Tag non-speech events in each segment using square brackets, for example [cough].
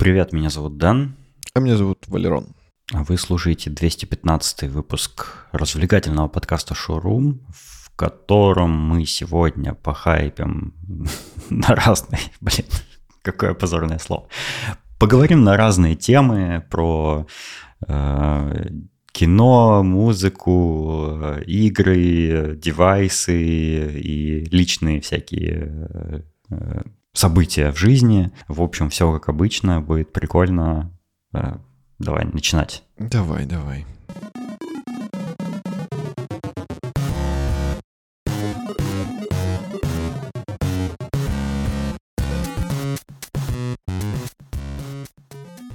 Привет, меня зовут Дэн. А меня зовут Валерон. А вы слушаете 215 выпуск развлекательного подкаста «Шоурум», в котором мы сегодня похайпим [laughs] на разные... [laughs] Блин, какое позорное слово. Поговорим на разные темы про э, кино, музыку, игры, девайсы и личные всякие э, события в жизни. В общем, все как обычно, будет прикольно. Э, давай начинать. Давай, давай.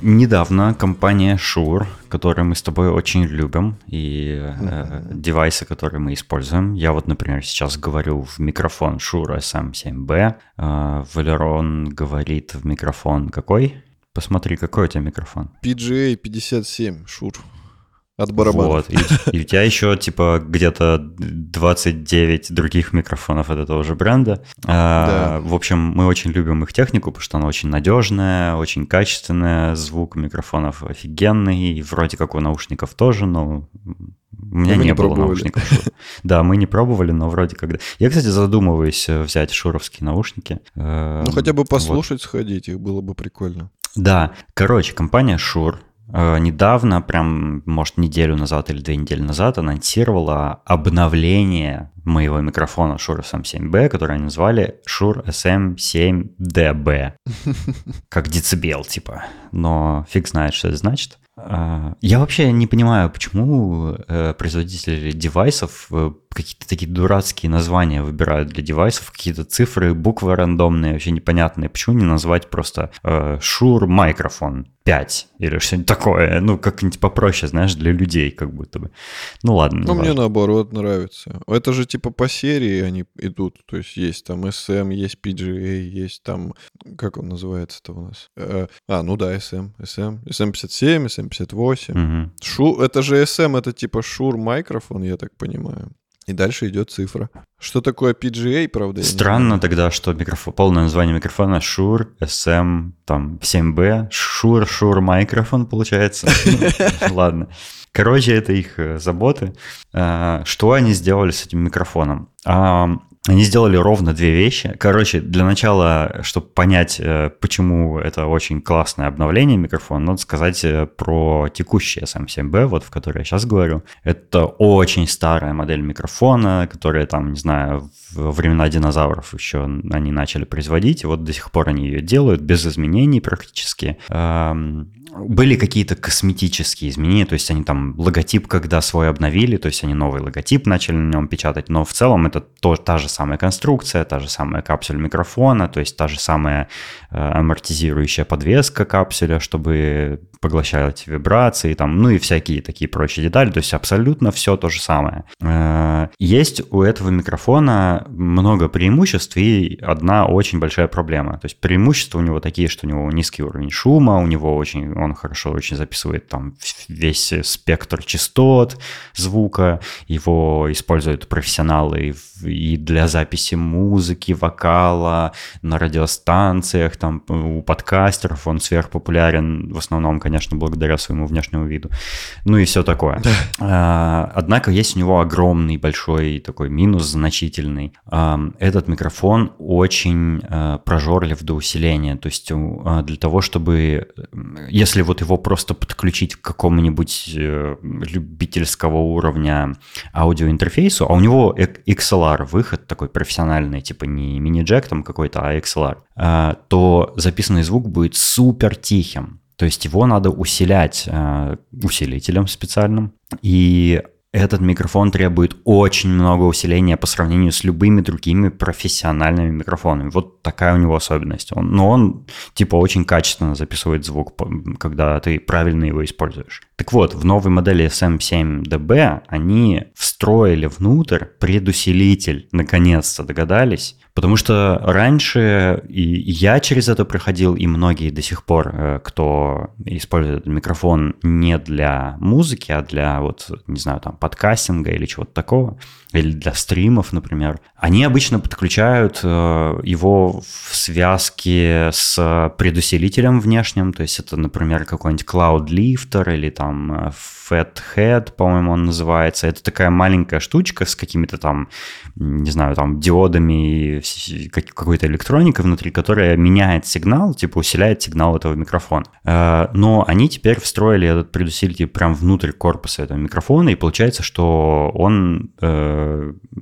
Недавно компания Shure, которую мы с тобой очень любим, и э, девайсы, которые мы используем. Я вот, например, сейчас говорю в микрофон Shure SM7B. Э, Валерон говорит в микрофон какой? Посмотри, какой у тебя микрофон? PGA 57, Shure. От барабана. Вот, и, и у тебя еще типа где-то 29 других микрофонов от этого же бренда. А, да. В общем, мы очень любим их технику, потому что она очень надежная, очень качественная, звук микрофонов офигенный, и вроде как у наушников тоже, но у меня не, не было пробовали. наушников. [laughs] Да, мы не пробовали, но вроде когда. Я, кстати, задумываюсь э, взять шуровские наушники. Э, ну, хотя бы послушать, сходить, их было бы прикольно. Да, короче, компания Э, недавно, прям, может, неделю назад или две недели назад, анонсировала обновление моего микрофона Shure SM7B, который они назвали Shure [laughs] SM7DB. Как децибел, типа. Но фиг знает, что это значит. А, я вообще не понимаю, почему э, производители девайсов э, какие-то такие дурацкие названия выбирают для девайсов, какие-то цифры, буквы рандомные, вообще непонятные. Почему не назвать просто э, Shure микрофон 5 или что-нибудь такое? Ну, как-нибудь попроще, знаешь, для людей как будто бы. Ну ладно. Ну, мне наоборот нравится. Это же типа по серии они идут. То есть есть там SM, есть PGA, есть там... Как он называется-то у нас? А, ну да, SM, SM, SM57, SM 78 Угу. Шу, это же SM, это типа Шур микрофон, я так понимаю. И дальше идет цифра. Что такое PGA, правда? Странно тогда, что микрофон, полное название микрофона Shure SM там 7B. Shure Shure микрофон получается. [laughs] Ладно. Короче, это их э, заботы. А, что они сделали с этим микрофоном? Они сделали ровно две вещи. Короче, для начала, чтобы понять, э, почему это очень классное обновление микрофона, надо сказать э, про текущий SM7B, вот в который я сейчас говорю. Это очень старая модель микрофона, которая там, не знаю, во времена динозавров еще они начали производить, и вот до сих пор они ее делают без изменений практически. Были какие-то косметические изменения, то есть они там логотип, когда свой обновили, то есть они новый логотип начали на нем печатать, но в целом это то, та же самая конструкция, та же самая капсуль микрофона, то есть та же самая э, амортизирующая подвеска капсуля, чтобы поглощать вибрации, там, ну и всякие такие прочие детали, то есть абсолютно все то же самое. Э, есть у этого микрофона много преимуществ и одна очень большая проблема. То есть преимущества у него такие, что у него низкий уровень шума, у него очень, он хорошо очень записывает там весь спектр частот звука, его используют профессионалы и для записи музыки, вокала, на радиостанциях, там у подкастеров он сверхпопулярен, в основном, конечно, благодаря своему внешнему виду. Ну и все такое. Да. А, однако есть у него огромный большой такой минус значительный. А, этот микрофон очень а, прожорлив до усиления. То есть для того, чтобы, если вот его просто подключить к какому-нибудь э, любительского уровня аудиоинтерфейсу, а у него XLR выход такой профессиональный, типа не мини-джек там какой-то, а XLR, то записанный звук будет супер тихим. То есть его надо усилять э, усилителем специальным. И этот микрофон требует очень много усиления по сравнению с любыми другими профессиональными микрофонами. Вот такая у него особенность. Он, но он типа очень качественно записывает звук, когда ты правильно его используешь. Так вот, в новой модели SM7DB они встроили внутрь предусилитель, наконец-то догадались, Потому что раньше и я через это проходил, и многие до сих пор, э, кто использует микрофон не для музыки, а для вот, не знаю, там, подкастинга или чего-то такого, или для стримов, например, они обычно подключают э, его в связке с предусилителем внешним, то есть это, например, какой-нибудь Cloud Lifter или там э, Fathead, по-моему, он называется. Это такая маленькая штучка с какими-то там, не знаю, там диодами и какой-то электроникой внутри, которая меняет сигнал, типа усиляет сигнал этого микрофона. Э, но они теперь встроили этот предусилитель прям внутрь корпуса этого микрофона, и получается, что он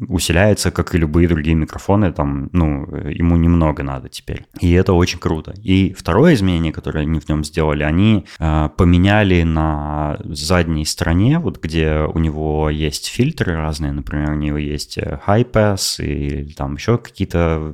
усиляется, как и любые другие микрофоны, там, ну, ему немного надо теперь. И это очень круто. И второе изменение, которое они в нем сделали, они э, поменяли на задней стороне, вот где у него есть фильтры разные, например, у него есть э, high pass или там еще какие-то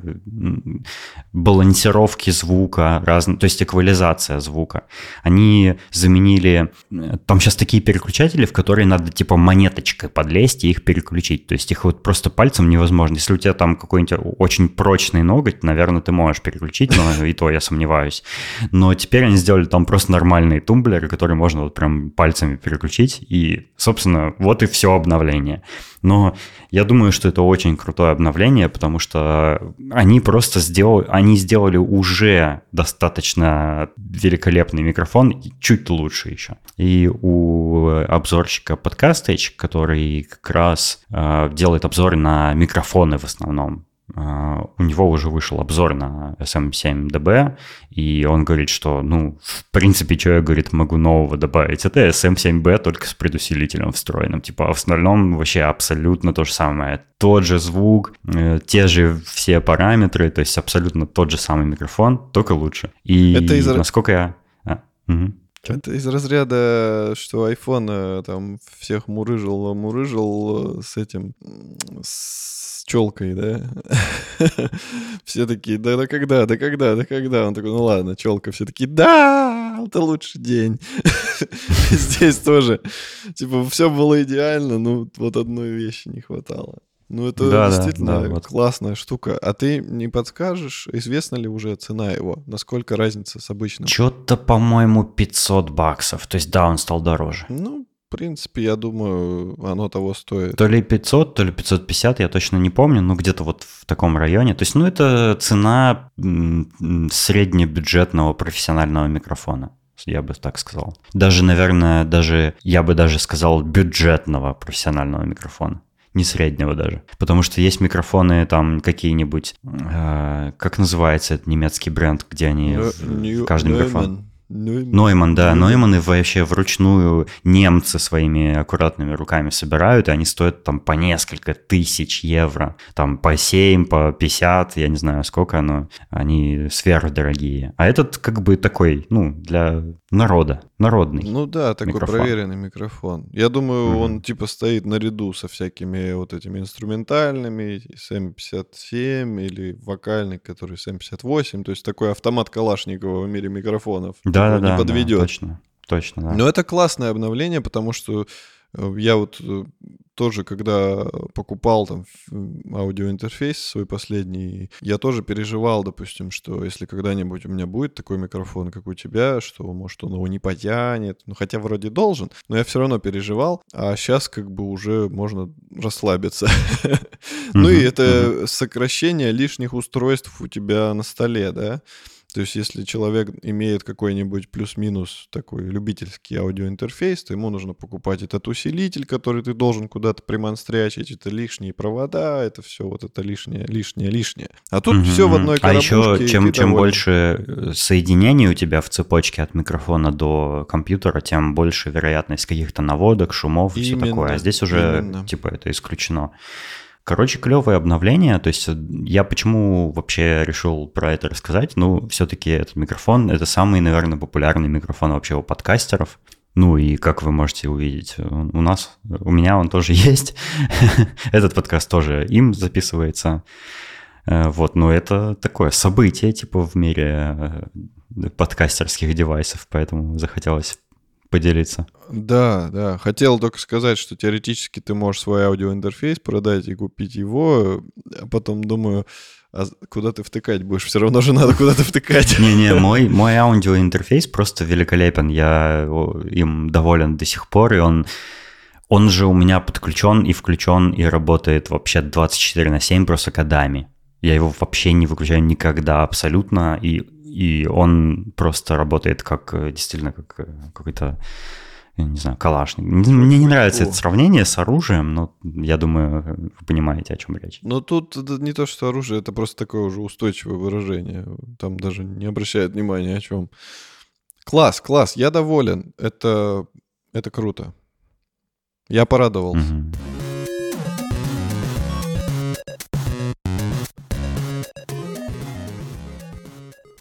балансировки звука, разные, то есть эквализация звука. Они заменили, э, там сейчас такие переключатели, в которые надо типа монеточкой подлезть и их переключить, то есть их вот просто пальцем невозможно. Если у тебя там какой-нибудь очень прочный ноготь, наверное, ты можешь переключить, но и то я сомневаюсь. Но теперь они сделали там просто нормальные тумблеры, которые можно вот прям пальцами переключить и, собственно, вот и все обновление. Но я думаю, что это очень крутое обновление, потому что они просто сделали, они сделали уже достаточно великолепный микрофон, чуть лучше еще. И у обзорщика Podcastage, который как раз э, делает обзоры на микрофоны в основном, у него уже вышел обзор на SM7DB, и он говорит, что, ну, в принципе, что я, говорит, могу нового добавить? Это SM7B только с предусилителем встроенным. Типа, а в остальном вообще абсолютно то же самое. Тот же звук, э, те же все параметры, то есть абсолютно тот же самый микрофон, только лучше. И Это из... насколько я... А, угу. Это из разряда, что iPhone э, там всех мурыжил, мурыжил э, с этим, с челкой, да? [laughs] Все такие, да, да когда, да когда, да когда? Он такой, ну ладно, челка. Все такие, да, это лучший день. [laughs] Здесь тоже, типа, все было идеально, но вот одной вещи не хватало. Ну, это да, действительно да, да, вот. классная штука. А ты не подскажешь, известна ли уже цена его? Насколько разница с обычным? Что-то, по-моему, 500 баксов. То есть, да, он стал дороже. Ну, в принципе, я думаю, оно того стоит. То ли 500, то ли 550, я точно не помню, но где-то вот в таком районе. То есть, ну, это цена среднебюджетного профессионального микрофона я бы так сказал. Даже, наверное, даже, я бы даже сказал, бюджетного профессионального микрофона. Не среднего даже. Потому что есть микрофоны там какие-нибудь, э, как называется этот немецкий бренд, где они в, каждый микрофон. Нойман. Нойман, да. Нойманы вообще вручную немцы своими аккуратными руками собирают, и они стоят там по несколько тысяч евро. Там по 7, по 50, я не знаю сколько, но они сверхдорогие. А этот как бы такой, ну, для народа, народный. Ну да, такой микрофон. проверенный микрофон. Я думаю, угу. он типа стоит наряду со всякими вот этими инструментальными, SM57 или вокальный, который SM58, то есть такой автомат Калашникова в мире микрофонов. Да, да, да, не подведет. Да, точно, точно, да. Но это классное обновление, потому что я вот э, тоже, когда покупал там аудиоинтерфейс свой последний, я тоже переживал, допустим, что если когда-нибудь у меня будет такой микрофон, как у тебя, что, может, он его не потянет, ну, хотя вроде должен, но я все равно переживал, а сейчас как бы уже можно расслабиться. [laughs] Ну и это сокращение лишних устройств у тебя на столе, да, то есть, если человек имеет какой-нибудь плюс-минус такой любительский аудиоинтерфейс, то ему нужно покупать этот усилитель, который ты должен куда-то примонстрячить, это лишние провода, это все вот это лишнее, лишнее, лишнее. А тут угу. все в одной коробушке. А еще, чем, чем больше э, соединений у тебя в цепочке от микрофона до компьютера, тем больше вероятность каких-то наводок, шумов и все такое. А здесь уже, именно. типа, это исключено. Короче, клевое обновление. То есть э, я почему вообще решил про это рассказать? Ну, все-таки этот микрофон — это самый, наверное, популярный микрофон вообще у подкастеров. Ну и как вы можете увидеть, у нас, у меня он тоже [laughs] есть. Этот подкаст тоже им записывается. Э, вот, но это такое событие, типа, в мире э, подкастерских девайсов, поэтому захотелось поделиться. Да, да. Хотел только сказать, что теоретически ты можешь свой аудиоинтерфейс продать и купить его, а потом думаю, а куда ты втыкать будешь? Все равно же надо куда-то втыкать. Не-не, [laughs] мой, мой аудиоинтерфейс просто великолепен. Я им доволен до сих пор, и он, он же у меня подключен и включен, и работает вообще 24 на 7 просто годами. Я его вообще не выключаю никогда абсолютно, и, и он просто работает как действительно как какой-то не знаю, калашник. Мне не нравится О. это сравнение с оружием, но я думаю, вы понимаете, о чем речь. Но тут не то, что оружие, это просто такое уже устойчивое выражение. Там даже не обращает внимания о чем. Класс, класс, я доволен. Это, это круто. Я порадовался. Угу.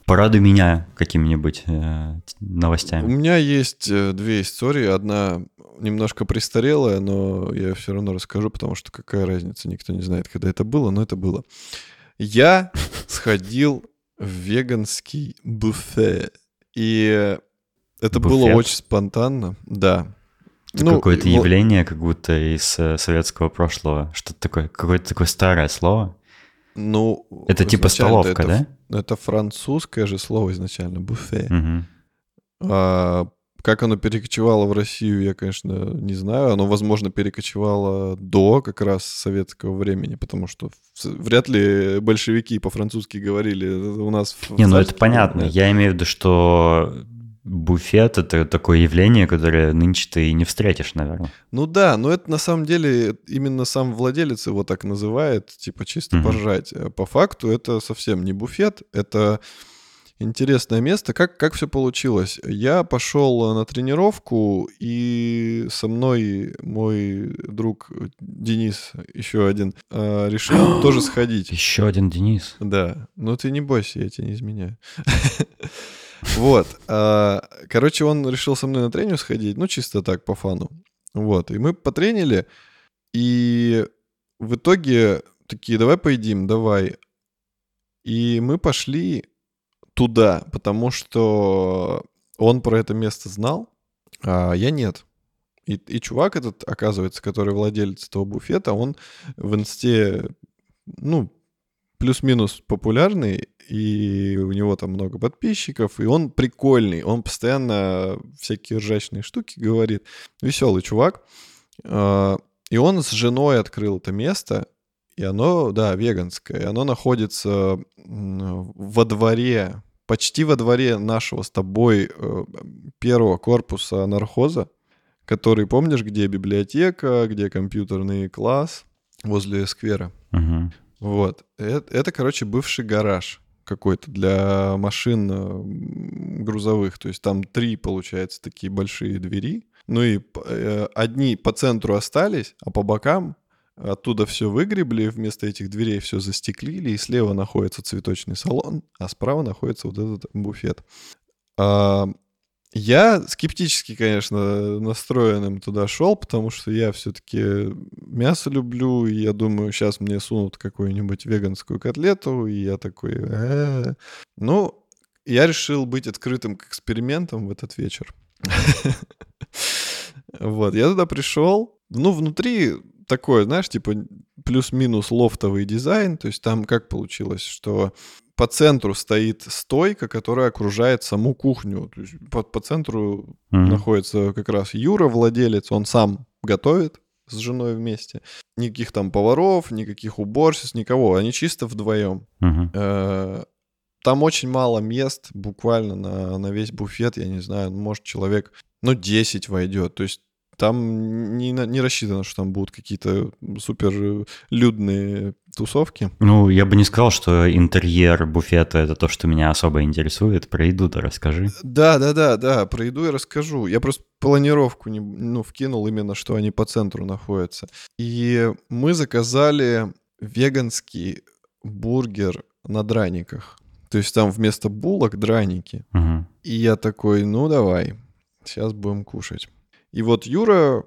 Порадуй меня какими-нибудь э, новостями. У меня есть э, две истории. Одна немножко престарелая, но я все равно расскажу, потому что какая разница, никто не знает, когда это было, но это было. Я [laughs] сходил в веганский буфет, и это Буфет? было очень спонтанно, да. Это ну, какое-то явление, как будто из э, советского прошлого. Что-то такое, какое-то такое старое слово. Ну, это типа столовка, это, да? Это французское же слово изначально, буфе. Угу. А, как оно перекочевало в Россию, я, конечно, не знаю. Оно, возможно, перекочевало до как раз советского времени, потому что вряд ли большевики по-французски говорили у нас. Не, ну это понятно. Я имею в виду, что буфет — это такое явление, которое нынче ты и не встретишь, наверное. Ну да, но это на самом деле именно сам владелец его так называет, типа чисто угу. поржать. А по факту это совсем не буфет, это интересное место. Как, как все получилось? Я пошел на тренировку, и со мной мой друг Денис, еще один, а, решил [gasps] тоже сходить. Еще один Денис? Да. Ну ты не бойся, я тебя не изменяю. [laughs] Вот. А, короче, он решил со мной на тренинг сходить, ну, чисто так, по фану. Вот. И мы потренили, и в итоге такие, давай поедим, давай. И мы пошли туда, потому что он про это место знал, а я нет. И, и чувак этот, оказывается, который владелец этого буфета, он в инсте, ну, плюс-минус популярный, и у него там много подписчиков, и он прикольный, он постоянно всякие ржачные штуки говорит. Веселый чувак. А, и он с женой открыл это место, и оно, да, веганское, и оно находится во дворе, почти во дворе нашего с тобой э, первого корпуса нархоза, который, помнишь, где библиотека, где компьютерный класс, возле сквера. Угу. Вот. Это, это, короче, бывший гараж какой-то для машин грузовых. То есть там три, получается, такие большие двери. Ну и э, одни по центру остались, а по бокам оттуда все выгребли, вместо этих дверей все застеклили, и слева находится цветочный салон, а справа находится вот этот буфет. Я скептически, конечно, настроенным туда шел, потому что я все-таки мясо люблю, и я думаю, сейчас мне сунут какую-нибудь веганскую котлету, и я такой... «Э-э-э». Ну, я решил быть открытым к экспериментам в этот вечер. [laughs] Вот, я туда пришел. Ну, внутри такое, знаешь, типа плюс-минус лофтовый дизайн. То есть там как получилось, что по центру стоит стойка, которая окружает саму кухню. То есть по, по центру mm-hmm. находится как раз Юра, владелец, он сам готовит с женой вместе. Никаких там поваров, никаких уборщиц, никого. Они чисто вдвоем. Mm-hmm. Там очень мало мест, буквально на, на весь буфет, я не знаю, может человек, ну, 10 войдет. То есть там не, не рассчитано, что там будут какие-то супер людные тусовки. Ну, я бы не сказал, что интерьер буфета — это то, что меня особо интересует. Про еду-то расскажи. Да, да, да, да, про еду я расскажу. Я просто планировку не, ну, вкинул именно, что они по центру находятся. И мы заказали веганский бургер на драниках. То есть там вместо булок драники. Угу. И я такой, ну давай, сейчас будем кушать. И вот Юра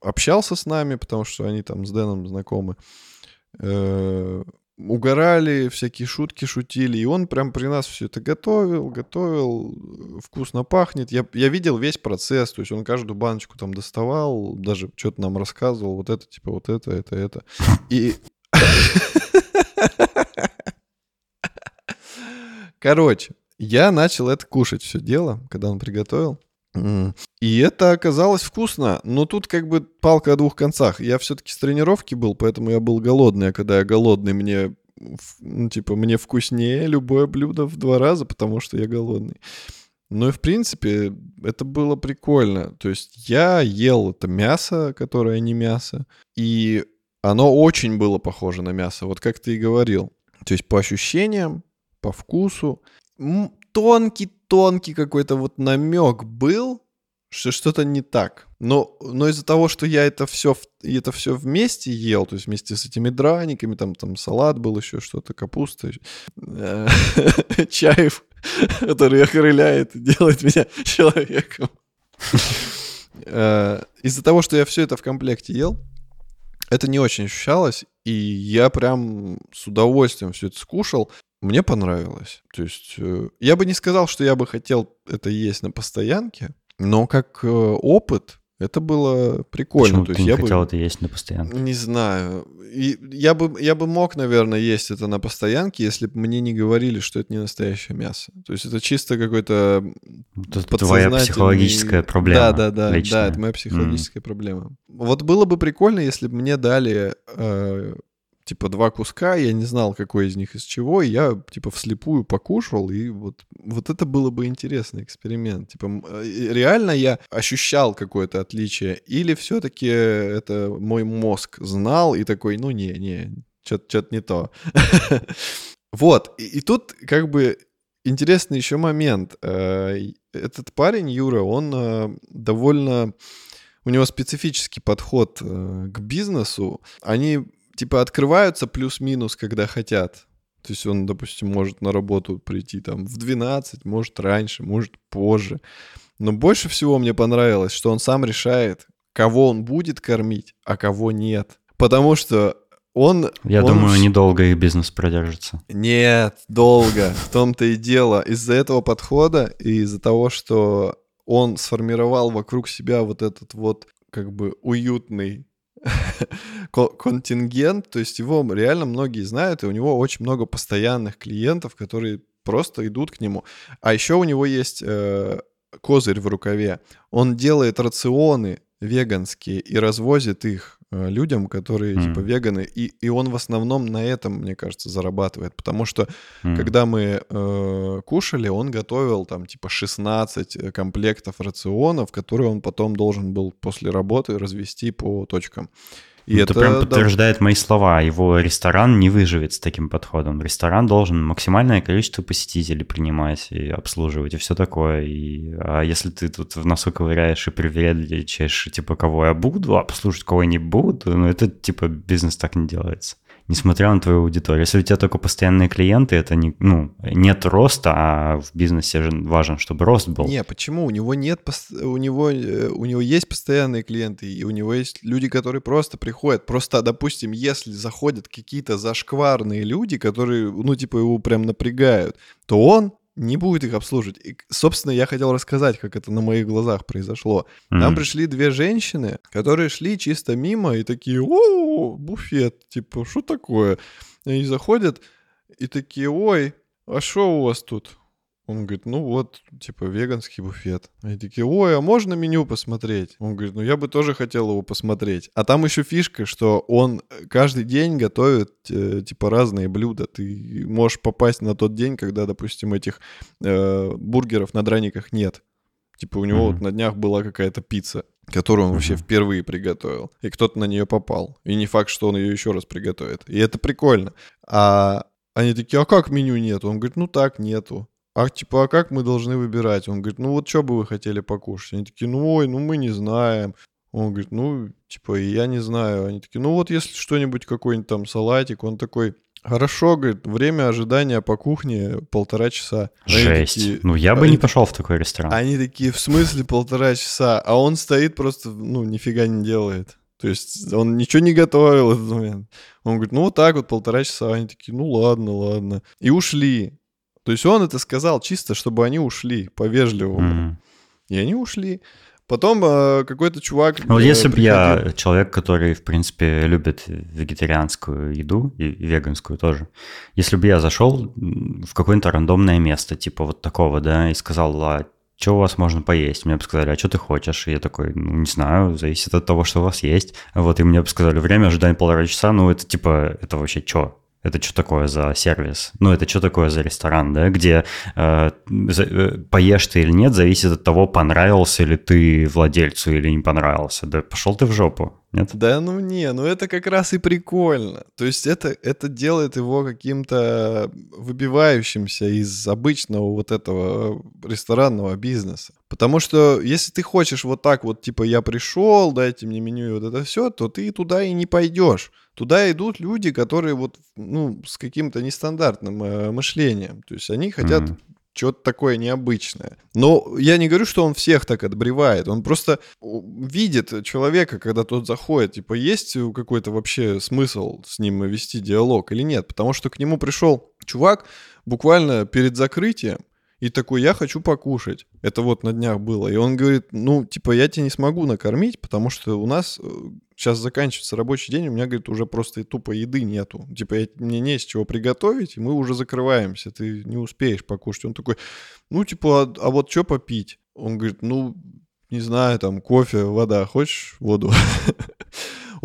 общался с нами, потому что они там с Дэном знакомы. Э, угорали, всякие шутки шутили, и он прям при нас все это готовил, готовил, вкусно пахнет. Я, я видел весь процесс, то есть он каждую баночку там доставал, даже что-то нам рассказывал, вот это, типа, вот это, это, это. И... [laughs] Короче, я начал это кушать все дело, когда он приготовил. И это оказалось вкусно, но тут как бы палка о двух концах. Я все-таки с тренировки был, поэтому я был голодный, а когда я голодный, мне, ну, типа, мне вкуснее любое блюдо в два раза, потому что я голодный. Ну и в принципе это было прикольно. То есть я ел это мясо, которое не мясо, и оно очень было похоже на мясо, вот как ты и говорил. То есть по ощущениям, по вкусу тонкий-тонкий какой-то вот намек был, что что-то не так. Но, но из-за того, что я это все, это все вместе ел, то есть вместе с этими драниками, там, там салат был еще, что-то, капуста, э, [laughs] чаев, который окрыляет, делает меня [laughs] человеком. Э, из-за того, что я все это в комплекте ел, это не очень ощущалось, и я прям с удовольствием все это скушал. Мне понравилось. То есть э, я бы не сказал, что я бы хотел это есть на постоянке, но как э, опыт это было прикольно. Почему То ты есть не я хотел бы... это есть на постоянке? Не знаю. И я, бы, я бы мог, наверное, есть это на постоянке, если бы мне не говорили, что это не настоящее мясо. То есть это чисто какой-то Это твоя психологическая проблема. Да, да, да. личная. Да, это моя психологическая проблема. Вот было бы прикольно, если бы мне дали э, типа два куска, я не знал, какой из них из чего, и я типа вслепую покушал, и вот, вот это было бы интересный эксперимент. Типа э, реально я ощущал какое-то отличие, или все-таки это мой мозг знал и такой, ну не, не, что-то не то. [laughs] Вот, и тут как бы интересный еще момент. Э, этот парень, Юра, он э, довольно... У него специфический подход к бизнесу. Они типа открываются плюс-минус, когда хотят. То есть он, допустим, может на работу прийти там в 12, может раньше, может позже. Но больше всего мне понравилось, что он сам решает, кого он будет кормить, а кого нет. Потому что он... Я он думаю, недолго их бизнес продержится. Нет, долго. В том-то и дело. Из-за этого подхода и из-за того, что он сформировал вокруг себя вот этот вот как бы уютный [laughs] контингент, то есть его реально многие знают, и у него очень много постоянных клиентов, которые просто идут к нему. А еще у него есть э, козырь в рукаве. Он делает рационы веганские и развозит их людям, которые Мгм. типа веганы, и, и он в основном на этом, мне кажется, зарабатывает, потому что М. когда мы э, кушали, он готовил там типа 16 э, комплектов рационов, которые он потом должен был после работы развести по точкам. И это, прям подтверждает мои слова. Его ресторан не выживет с таким подходом. Ресторан должен максимальное количество посетителей принимать и обслуживать, и все такое. И, а если ты тут в носу ковыряешь и привередничаешь, типа, кого я буду обслуживать, кого я не буду, ну это, типа, бизнес так не делается. Несмотря на твою аудиторию. Если у тебя только постоянные клиенты, это не, ну, нет роста, а в бизнесе же важен, чтобы рост был. Не, почему? У него нет, у него, э, у него есть постоянные клиенты, и у него есть люди, которые просто приходят. Просто, допустим, если заходят какие-то зашкварные люди, которые, ну, типа, его прям напрягают, то он не будет их обслуживать. И, собственно, я хотел рассказать, как это на моих глазах произошло. М. Там пришли две женщины, которые шли чисто мимо и такие, о, буфет, типа, что такое? И Они заходят и такие, ой, а что у вас тут? Он говорит, ну вот, типа, веганский буфет. Они такие, ой, а можно меню посмотреть? Он говорит, ну я бы тоже хотел его посмотреть. А там еще фишка, что он каждый день готовит, э, типа, разные блюда. Ты можешь попасть на тот день, когда, допустим, этих э, бургеров на драниках нет. Типа, у него Мгм. вот на днях была какая-то пицца, которую он вообще Мгм. впервые приготовил. И кто-то на нее попал. И не факт, что он ее еще раз приготовит. И это прикольно. А они такие, а как меню нету? Он говорит, ну так, нету. А типа, а как мы должны выбирать? Он говорит, ну вот что бы вы хотели покушать? Они такие, ну ой, ну мы не знаем. Он говорит, ну, типа, я не знаю. Они такие, ну вот если что-нибудь, какой-нибудь там салатик. Он такой, хорошо, говорит, время ожидания по кухне полтора часа. Они Жесть. такие, ну, я бы они не пошел в такой ресторан. они такие, в смысле полтора часа? А он стоит просто, ну, нифига не делает. То есть он ничего не готовил в этот момент. Он говорит, ну вот так вот полтора часа. Они такие, ну ладно, ладно. И ушли. То есть он это сказал чисто, чтобы они ушли по-вежливому. Мгм. И они ушли. Потом э, какой-то чувак... Ну, э, если бы я человек, который, в принципе, любит вегетарианскую еду и и веганскую тоже, если бы я зашел в какое-нибудь рандомное место, типа вот такого, да, и сказал, а что у вас можно поесть? Мне бы сказали, а что ты хочешь? И я такой, ну, не знаю, зависит от того, что у вас есть. Вот, и мне бы сказали, время ожидания полтора часа, ну, это типа, это вообще что? Это что такое за сервис? Ну, это что такое за ресторан, да, где э, за- э, поешь ты или нет, зависит от того, понравился ли ты владельцу или не понравился. Да пошел ты в жопу, нет? Да ну не, ну это как раз и прикольно. То есть это, это делает его каким-то выбивающимся из обычного вот этого ресторанного бизнеса. Потому что если ты хочешь вот так вот, типа, я пришел, дайте мне меню и вот это все, то ты туда и не пойдешь. Туда идут люди, которые вот, ну, с каким-то нестандартным э, мышлением. То есть они хотят Мгм. что-то такое необычное. Но я не говорю, что он всех так отбревает. Он просто видит человека, когда тот заходит. Типа, есть какой-то вообще смысл с ним вести диалог или нет? Потому что к нему пришел чувак буквально перед закрытием и такой, я хочу покушать. Это вот на днях было. И он говорит, ну, типа, я тебя не смогу накормить, потому что у нас сейчас заканчивается рабочий день, у меня, говорит, уже просто тупо еды нету. Типа, я- мне не с чего приготовить, и мы уже закрываемся, ты не успеешь покушать. Он такой, ну, типа, а, а вот что попить? Он говорит, ну, не знаю, там, кофе, вода, хочешь воду? [laughs]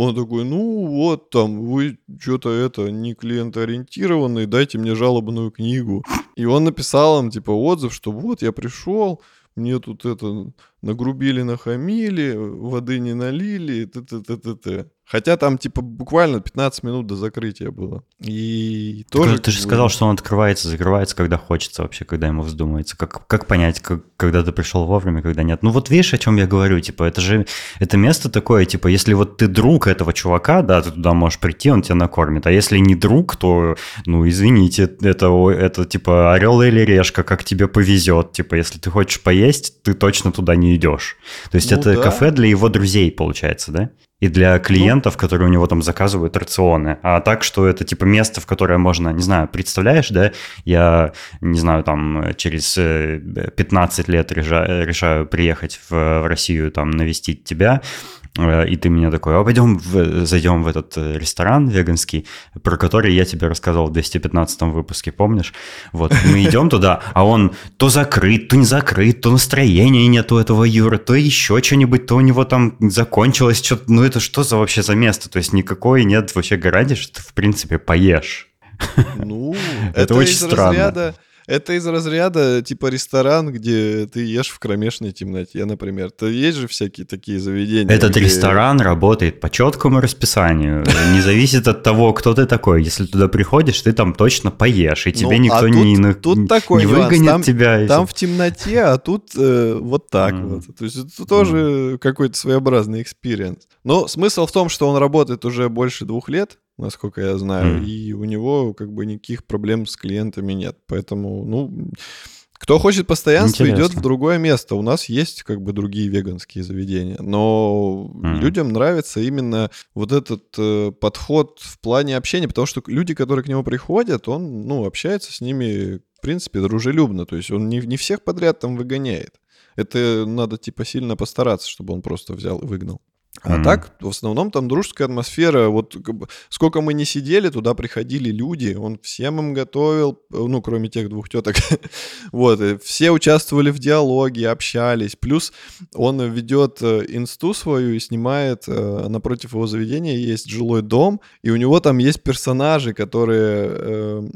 Он такой, ну, вот там, вы что-то это, не клиентоориентированный, дайте мне жалобную книгу. И он написал им, типа, отзыв, что вот, я пришел, мне тут это нагрубили, нахамили, воды не налили, т-т-т-т-т. Хотя там, типа, буквально 15 минут до закрытия было. И тоже... ты же сказал, что он открывается, закрывается, когда хочется вообще, когда ему вздумается. Как, как понять, как- когда ты пришел вовремя, когда нет? Ну вот видишь, о чем я говорю, типа, это же, это место такое, типа, если вот ты друг этого чувака, да, ты туда можешь прийти, он тебя накормит, а если не друг, то, ну, извините, это, это типа орел или решка, как тебе повезет, типа, если ты хочешь поесть, ты точно туда не идешь. То есть Ну это да. кафе для его друзей, получается, да? И для клиентов, которые у него там заказывают рационы. А так, что это типа место, в которое можно, не знаю, представляешь, да, я, не знаю, там через э, 15 лет реша- решаю приехать в, Россию, там, навестить тебя, э, и ты мне такой, а пойдем в- зайдем в этот э, ресторан веганский, про который я тебе рассказывал в 215 выпуске, помнишь? Вот, мы [laughs] идем туда, а он то закрыт, то не закрыт, то настроения нет у этого Юры, то еще что-нибудь, то у него там закончилось что-то. Ну это что за вообще за место? То есть никакой нет вообще гарантии, что ты в принципе поешь. Ну, [laughs] Это это, очень из странно. разряда... Это из разряда типа ресторан, где ты ешь в кромешной темноте, например. То есть же всякие такие заведения. Этот где- ресторан работает по четкому расписанию. [laughs] Не зависит от того, кто ты такой. Если туда приходишь, ты там точно поешь, и тебе Ну, никто а не, тут- на- тут такой не нюанс. выгонит Там- тебя. Там в темноте, а тут э, вот так вот. То есть это тоже какой-то своеобразный experience. Но смысл в том, что он работает уже больше двух лет, насколько я знаю, Мгм. и у него как бы никаких проблем с клиентами нет. Поэтому, ну, кто хочет постоянства, идет Интересно. в другое место. У нас есть как бы другие веганские заведения, но Мгм. людям нравится именно вот этот э, подход в плане общения, потому что люди, которые к нему приходят, он, ну, общается с ними, в принципе, дружелюбно. То есть он не, не всех подряд там выгоняет. Это надо, типа, сильно постараться, чтобы он просто взял и выгнал. А Мгм. так, в основном там дружеская атмосфера. Вот сколько мы не сидели, туда приходили люди, он всем им готовил, э, ну, кроме тех двух теток. [laughs] вот, и все участвовали в диалоге, общались. Плюс он ведет э, инсту свою и снимает, э, напротив его заведения есть жилой дом, и у него там есть персонажи, которые...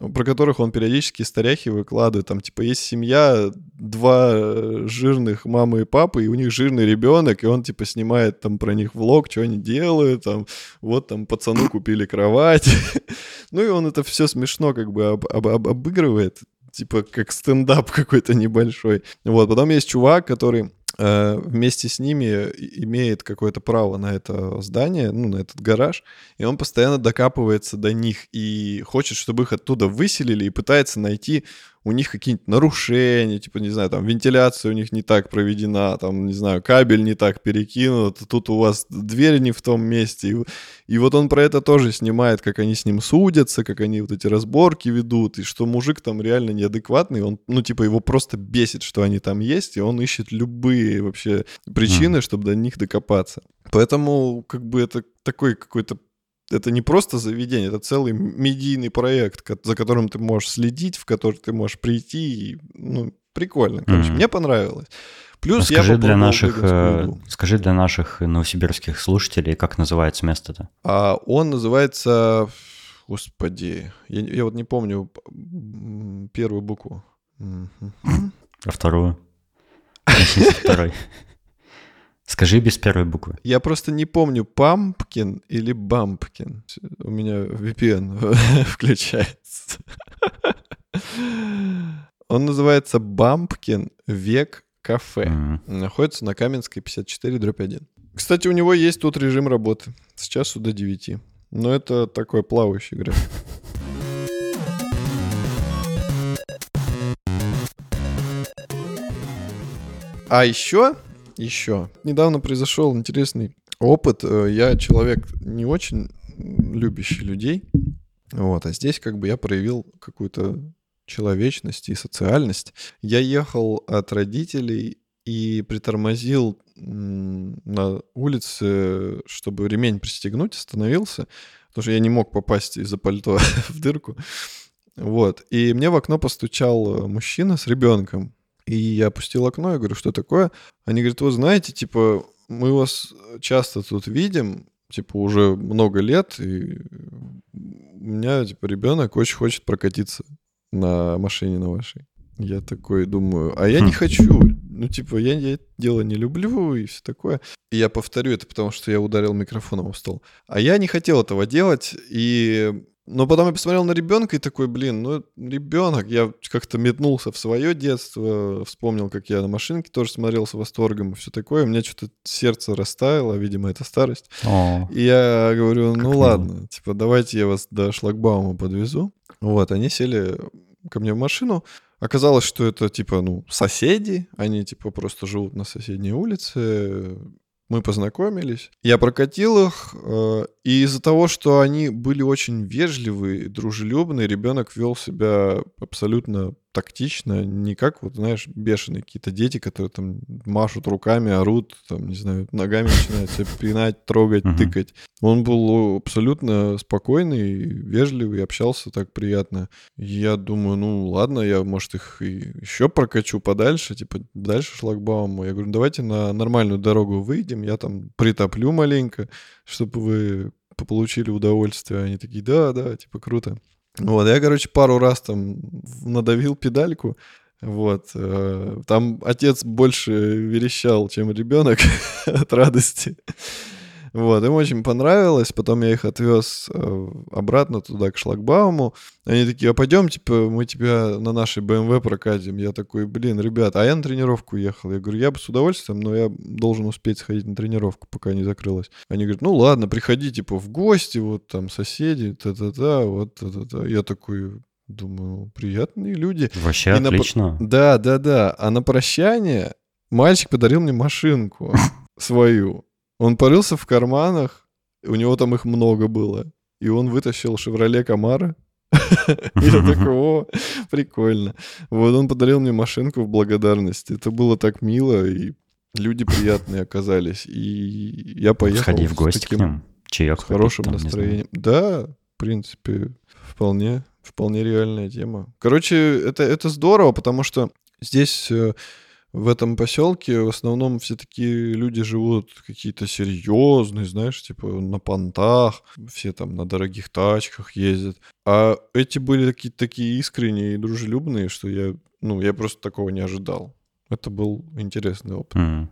э, про которых он периодически старяхи выкладывает. Там, типа, есть семья, два э, жирных мамы и папы, и у них жирный ребенок, и он, типа, снимает там про них влог, что они делают, там, вот там пацану купили кровать. [laughs] ну и он это все смешно как бы об- об- об- обыгрывает, типа, как стендап [laughs] какой-то небольшой. Вот, потом есть чувак, который вместе с ними и- имеет какое-то право на это здание, ну, на этот гараж, и он постоянно докапывается до них и хочет, чтобы их оттуда выселили, и пытается найти у них какие-нибудь нарушения, типа, не знаю, там, вентиляция у них не так проведена, там, не знаю, кабель не так перекинут, тут у вас дверь не в том месте. И, и вот он про это тоже снимает, как они с ним судятся, как они вот эти разборки ведут, и что мужик там реально неадекватный, он, ну, типа, его просто бесит, что они там есть, и он ищет любые вообще причины, mm. чтобы до них докопаться. Поэтому, как бы, это такой какой-то это не просто заведение, это целый медийный проект, за которым ты можешь следить, в который ты можешь прийти. И, ну, прикольно. Короче, mm-hmm. мне понравилось. Плюс скажи я для наших, э, скажи для наших новосибирских слушателей, как называется место-то? А он называется, господи, я, я вот не помню первую букву. А вторую? [laughs] Второй. Скажи без первой буквы. Я просто не помню, пампкин или бампкин. У меня VPN [laughs] включается. Он называется Бампкин Век Кафе. Mm-hmm. Находится на Каменской 54 дробь 1. Кстати, у него есть тут режим работы. С часу до 9. Но это такой плавающий график. А еще еще. Недавно произошел интересный опыт. Э, я человек не очень любящий людей. Вот, а здесь как бы я проявил какую-то человечность и социальность. Я ехал от родителей и притормозил на улице, чтобы ремень пристегнуть, остановился, потому что я не мог попасть из-за пальто [laughs] в дырку. Вот. И мне в окно постучал мужчина с ребенком. И я опустил окно, я говорю, что такое? Они говорят, вы знаете, типа, мы вас часто тут видим, типа, уже много лет, и у меня, типа, ребенок очень хочет прокатиться на машине на вашей. Я такой думаю, а я не хм. хочу. Ну, типа, я, я это дело не люблю и все такое. И я повторю это, потому что я ударил микрофоном в стол. А я не хотел этого делать, и но потом я посмотрел на ребенка и такой, блин, ну ребенок. Я как-то метнулся в свое детство, вспомнил, как я на машинке тоже смотрел с восторгом и все такое. У меня что-то сердце растаяло, видимо, это старость. О, и я говорю, ну ладно, мило. типа давайте я вас до шлагбаума подвезу. Вот, они сели ко мне в машину. Оказалось, что это типа, ну, соседи, они типа просто живут на соседней улице, мы познакомились. Я прокатил их, э, и из-за того, что они были очень вежливые, дружелюбные, ребенок вел себя абсолютно тактично, не как, вот, знаешь, бешеные какие-то дети, которые там машут руками, орут, там, не знаю, ногами начинают себя пинать, трогать, тыкать. Он был абсолютно спокойный, вежливый, общался так приятно. Я думаю, ну ладно, я, может, их и еще прокачу подальше, типа дальше шлагбауму. Я говорю, давайте на нормальную дорогу выйдем, я там притоплю маленько, чтобы вы получили удовольствие. Они такие, да, да, типа круто. Вот, я, короче, пару раз там надавил педальку, вот. Э, там отец больше верещал, чем ребенок [laughs] от радости. Вот, им очень понравилось. Потом я их отвез э, обратно туда, к шлагбауму. Они такие, а пойдем, типа, мы тебя на нашей BMW прокатим. Я такой, блин, ребят, а я на тренировку ехал. Я говорю, я бы с удовольствием, но я должен успеть сходить на тренировку, пока не закрылась. Они говорят, ну ладно, приходи, типа, в гости, вот там соседи, та-та-та, вот та-та-та. Я такой, Думаю, приятные люди. Вообще и отлично. На... Да, да, да. А на прощание мальчик подарил мне машинку [laughs] свою. Он порылся в карманах, у него там их много было. И он вытащил «Шевроле Камара». [laughs] Я такой, прикольно. Вот он подарил мне машинку в благодарность. Это было так мило, и люди приятные оказались. И я поехал Сходи в гости к ним. Чаек хорошим настроением. Да, в принципе, вполне, вполне реальная тема. Короче, это, это здорово, потому что здесь э, в этом поселке в основном все такие люди живут какие-то серьезные, знаешь, типа на понтах, все там на дорогих тачках ездят. А эти были такие, такие искренние и дружелюбные, что я, ну, я просто такого не ожидал. Это был интересный опыт. Mm.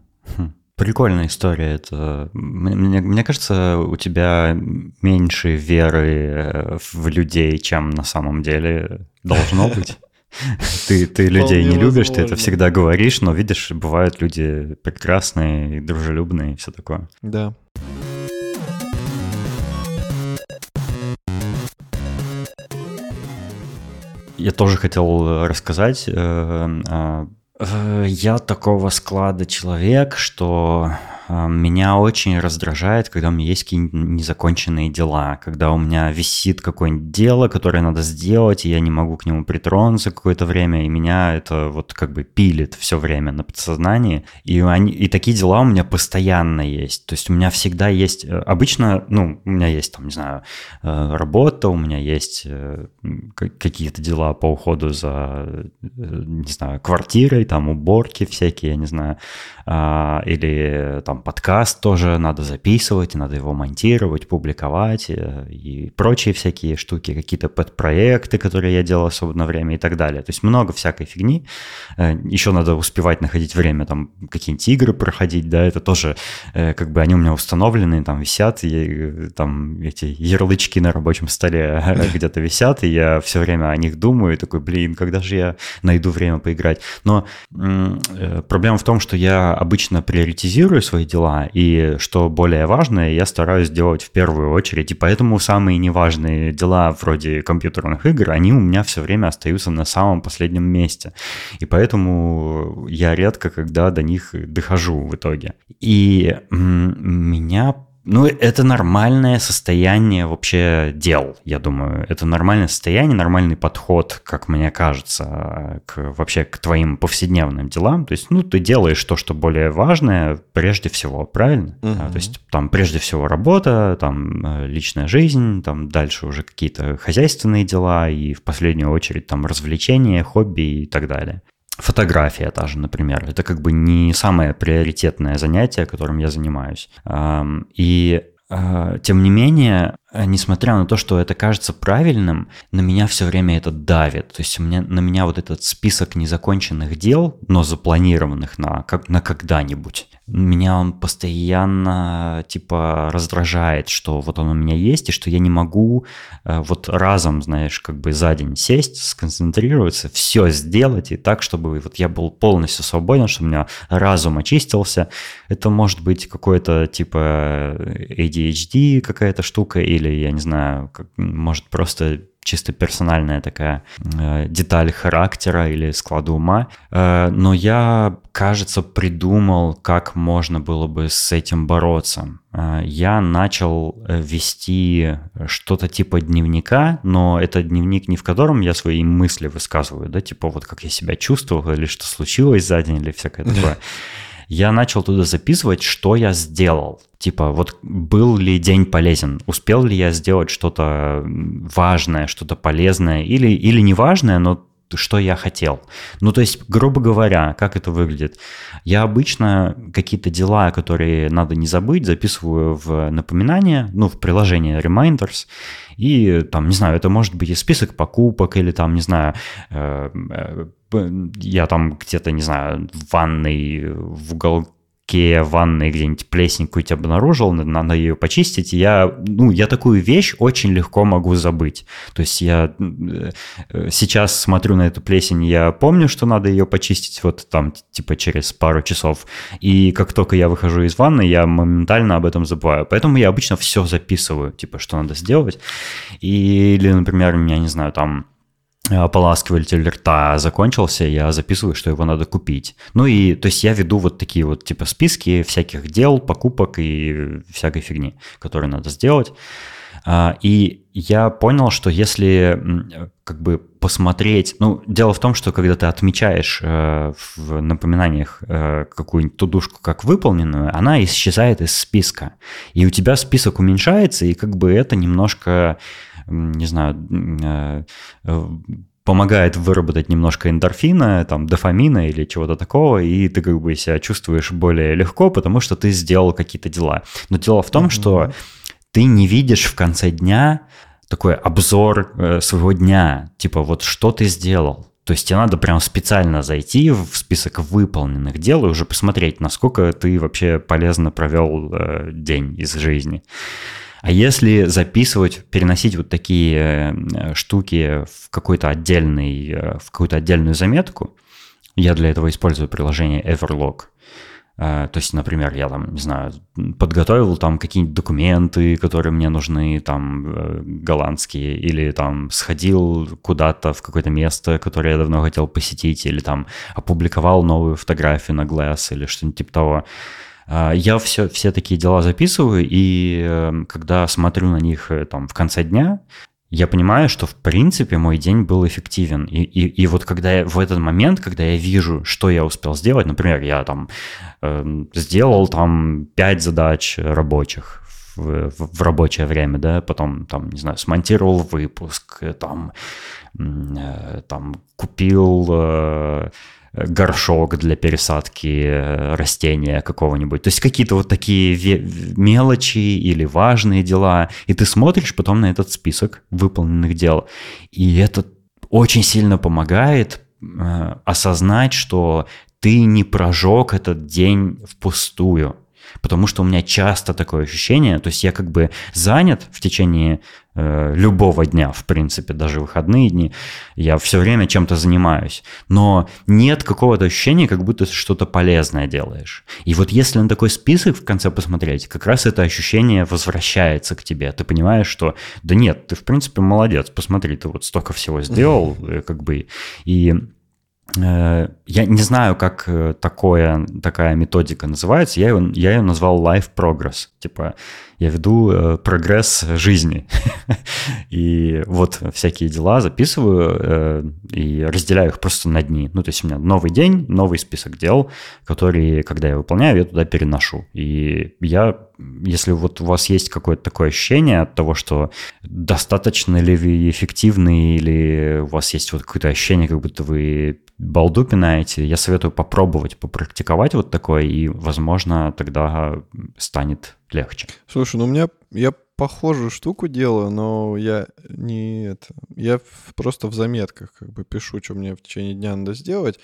Прикольная история. Это мне, мне кажется, у тебя меньше веры э, в людей, чем на самом деле должно быть. [laughs] Ты, ты людей не любишь, ты это всегда говоришь, но видишь, бывают люди прекрасные, дружелюбные и все такое. Да. я тоже хотел рассказать. Я такого склада человек, что меня очень раздражает, когда у меня есть какие-нибудь незаконченные дела, когда у меня висит какое-нибудь дело, которое надо сделать, и я не могу к нему притронуться какое-то время, и меня это вот как бы пилит все время на подсознании. И, они, и такие дела у меня постоянно есть. То есть у меня всегда есть... Э, обычно, ну, у меня есть там, не знаю, э, работа, у меня есть э, какие-то дела по уходу за, не знаю, квартирой, там уборки всякие, я не знаю, а, или там подкаст тоже надо записывать, надо его монтировать, публиковать э, и прочие всякие штуки, какие-то подпроекты, которые я делал в свободное время и так далее. То есть много всякой фигни. Э, Еще надо успевать находить время, там какие-нибудь игры проходить, да, это тоже э, как бы они у меня установлены, там висят, и там эти ярлычки на рабочем столе [laughs] где-то висят, и я все время о них думаю, и такой, блин, когда же я найду время поиграть. Но проблема в том, что я обычно приоритизирую свои дела, и что более важное, я стараюсь делать в первую очередь, и поэтому самые неважные дела вроде компьютерных игр, они у меня все время остаются на самом последнем месте, и поэтому я редко когда до них дохожу в итоге. И меня ну, это нормальное состояние вообще дел, я думаю. Это нормальное состояние, нормальный подход, как мне кажется, к, вообще к твоим повседневным делам. То есть, ну, ты делаешь то, что более важное прежде всего, правильно? Угу. то есть, там, прежде всего работа, там, э, личная жизнь, там, дальше уже какие-то хозяйственные дела и в последнюю очередь там развлечения, хобби и так далее. Фотография та же, например, это как бы не самое приоритетное занятие, которым я занимаюсь. И а, тем не менее, Э, несмотря на то, что это кажется правильным, на меня все время это давит. То есть у меня, на меня вот этот список незаконченных дел, но запланированных на, как, на когда-нибудь, меня он постоянно типа раздражает, что вот он у меня есть, и что я не могу э, вот разом, знаешь, как бы за день сесть, сконцентрироваться, все сделать, и так, чтобы вот я был полностью свободен, чтобы у меня разум очистился. Это может быть какой-то типа ADHD какая-то штука, или, я не знаю, как, может просто чисто персональная такая э, деталь характера или склада ума. Э, но я, кажется, придумал, как можно было бы с этим бороться. Э, я начал вести что-то типа дневника, но это дневник не в котором я свои мысли высказываю, да, типа вот как я себя чувствовал или что случилось за день или всякое такое [laughs] я начал туда записывать, что я сделал. Типа, вот был ли день полезен, успел ли я сделать что-то важное, что-то полезное, или, или неважное, но что я хотел. Ну, то есть, грубо говоря, как это выглядит? Я обычно какие-то дела, которые надо не забыть, записываю в напоминание, ну, в приложение Reminders, и там, не знаю, это может быть и список покупок, или там, не знаю, э, э, я там где-то, не знаю, в ванной, в уголке в ванной где-нибудь плесень какую-то обнаружил, надо ее почистить, я, ну, я такую вещь очень легко могу забыть. То есть я э, сейчас смотрю на эту плесень, я помню, что надо ее почистить вот там типа через пару часов, и как только я выхожу из ванны, я моментально об этом забываю. Поэтому я обычно все записываю, типа, что надо сделать. Или, например, меня, не знаю, там ополаскиватель рта закончился, я записываю, что его надо купить. Ну и, то есть я веду вот такие вот типа списки всяких дел, покупок и всякой фигни, которые надо сделать. А, и я понял, что если как бы посмотреть... Ну, дело в том, что когда ты отмечаешь э, в напоминаниях э, какую-нибудь тудушку как выполненную, она исчезает из списка. И у тебя список уменьшается, и как бы это немножко не знаю, э, э, помогает выработать немножко эндорфина, там, дофамина или чего-то такого, и ты как бы себя чувствуешь более легко, потому что ты сделал какие-то дела. Но дело в том, mm-hmm. что ты не видишь в конце дня такой обзор э, своего дня, типа вот что ты сделал. То есть тебе надо прям специально зайти в список выполненных дел и уже посмотреть, насколько ты вообще полезно провел день из жизни. А если записывать, переносить вот такие э, штуки в какой-то отдельный, э, в какую-то отдельную заметку, я для этого использую приложение Everlog. Э, то есть, например, я там, не знаю, подготовил там какие-нибудь документы, которые мне нужны, там, голландские, или там сходил куда-то в какое-то место, которое я давно хотел посетить, или там опубликовал новую фотографию на Glass или что-нибудь типа того. Э, я все, все такие дела записываю, и когда смотрю на них там в конце дня, я понимаю, что в принципе мой день был эффективен. И, и, и вот когда я в этот момент, когда я вижу, что я успел сделать, например, я там э, сделал там 5 задач рабочих в, в, в рабочее время, да, потом там, не знаю, смонтировал выпуск, там, э, там купил... Э, горшок для пересадки э, растения какого-нибудь. То есть какие-то вот такие мелочи или важные дела. И ты смотришь потом на этот список выполненных дел. И это очень сильно помогает э, осознать, что ты не прожег этот день впустую. Потому что у меня часто такое ощущение, то есть я как бы занят в течение любого дня, в принципе, даже выходные дни, я все время чем-то занимаюсь, но нет какого-то ощущения, как будто ты что-то полезное делаешь. И вот если на такой список в конце посмотреть, как раз это ощущение возвращается к тебе, ты понимаешь, что да нет, ты в принципе молодец, посмотри, ты вот столько всего сделал, э, как бы, и Э, я не знаю, как э, такое, такая методика называется. Я ее, я ее назвал Life Progress. Типа, я веду э, прогресс жизни. [laughs] и вот всякие дела записываю э, и разделяю их просто на дни. Ну, то есть у меня новый день, новый список дел, которые, когда я выполняю, я туда переношу. И я, если вот у вас есть какое-то такое ощущение от того, что достаточно ли вы эффективны, или у вас есть вот какое-то ощущение, как будто вы балду пинаете, я советую попробовать, попрактиковать вот такое, и, возможно, тогда станет легче. Слушай, ну у меня я похожую штуку делаю, но я не это. Я просто в заметках как бы пишу, что мне в течение дня надо сделать,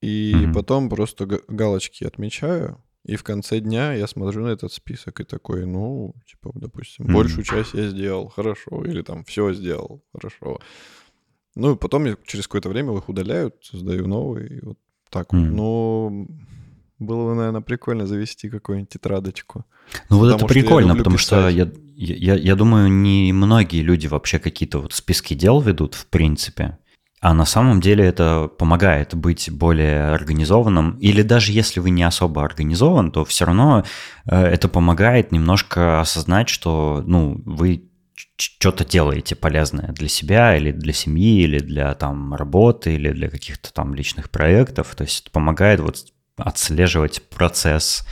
и mm-hmm. потом просто галочки отмечаю. И в конце дня я смотрю на этот список и такой, ну, типа, допустим, mm-hmm. большую часть я сделал, хорошо, или там все сделал, хорошо. Ну, и потом я через какое-то время их удаляют, создаю новые, и вот так mm-hmm. вот. Но было бы, наверное, прикольно завести какую-нибудь тетрадочку. Ну вот это прикольно, потому писать. что я, я, я думаю, не многие люди вообще какие-то вот списки дел ведут, в принципе. А на самом деле это помогает быть более организованным. Или даже если вы не особо организован, то все равно э, это помогает немножко осознать, что ну, вы что-то делаете полезное для себя или для семьи, или для там работы, или для каких-то там личных проектов. То есть это помогает вот отслеживать процесс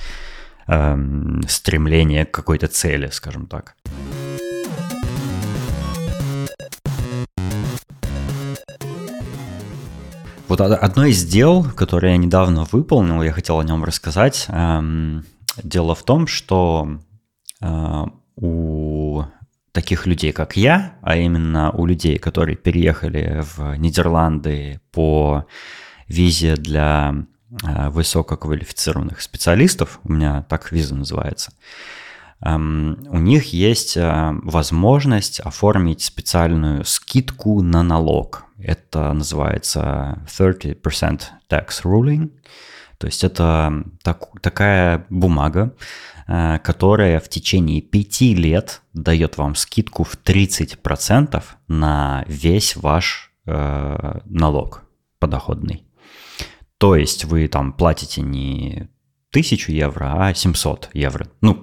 эм, стремления к какой-то цели, скажем так. Вот одно из дел, которое я недавно выполнил, я хотел о нем рассказать. Эм, дело в том, что э, у таких людей, как я, а именно у людей, которые переехали в Нидерланды по визе для э, высококвалифицированных специалистов, у меня так виза называется, эм, у них есть э, возможность оформить специальную скидку на налог. Это называется 30% tax ruling. То есть это так, такая бумага, Э, которая в течение пяти лет дает вам скидку в 30% на весь ваш э, налог подоходный. То есть вы там платите не 1000 евро, а 700 евро. Ну,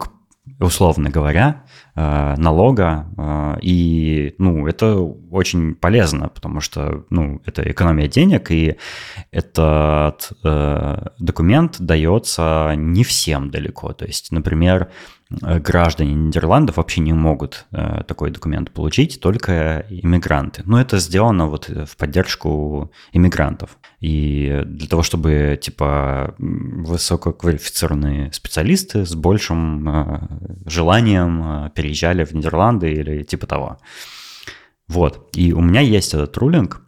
условно говоря, э, налога. Э, и, ну, это очень полезно, потому что, ну, это экономия денег, и этот э, документ дается не всем далеко. То есть, например, граждане Нидерландов вообще не могут такой документ получить, только иммигранты. Но это сделано вот в поддержку иммигрантов. И для того, чтобы, типа, высококвалифицированные специалисты с большим э, желанием переезжали в Нидерланды или типа того. Вот. И у меня есть этот рулинг,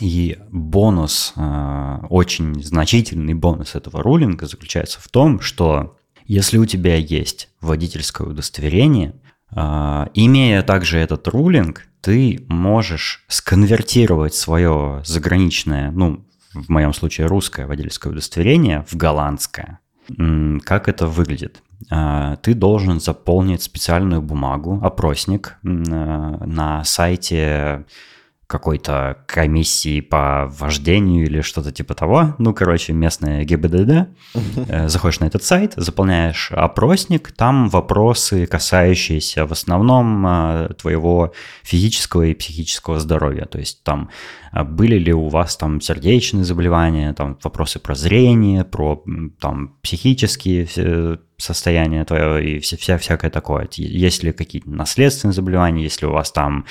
и бонус, очень значительный бонус этого рулинга заключается в том, что если у тебя есть водительское удостоверение, а, имея также этот рулинг, ты можешь сконвертировать свое заграничное, ну, в моем случае русское водительское удостоверение в голландское. Как это выглядит? А, ты должен заполнить специальную бумагу, опросник на сайте какой-то комиссии по вождению или что-то типа того. Ну, короче, местная ГИБДД. Э, заходишь на этот сайт, заполняешь опросник, там вопросы, касающиеся в основном э, твоего физического и психического здоровья. То есть там э, были ли у вас там сердечные заболевания, там вопросы про зрение, про там психические состояния твое и вся, вся всякое такое. Есть ли какие-то наследственные заболевания, если у вас там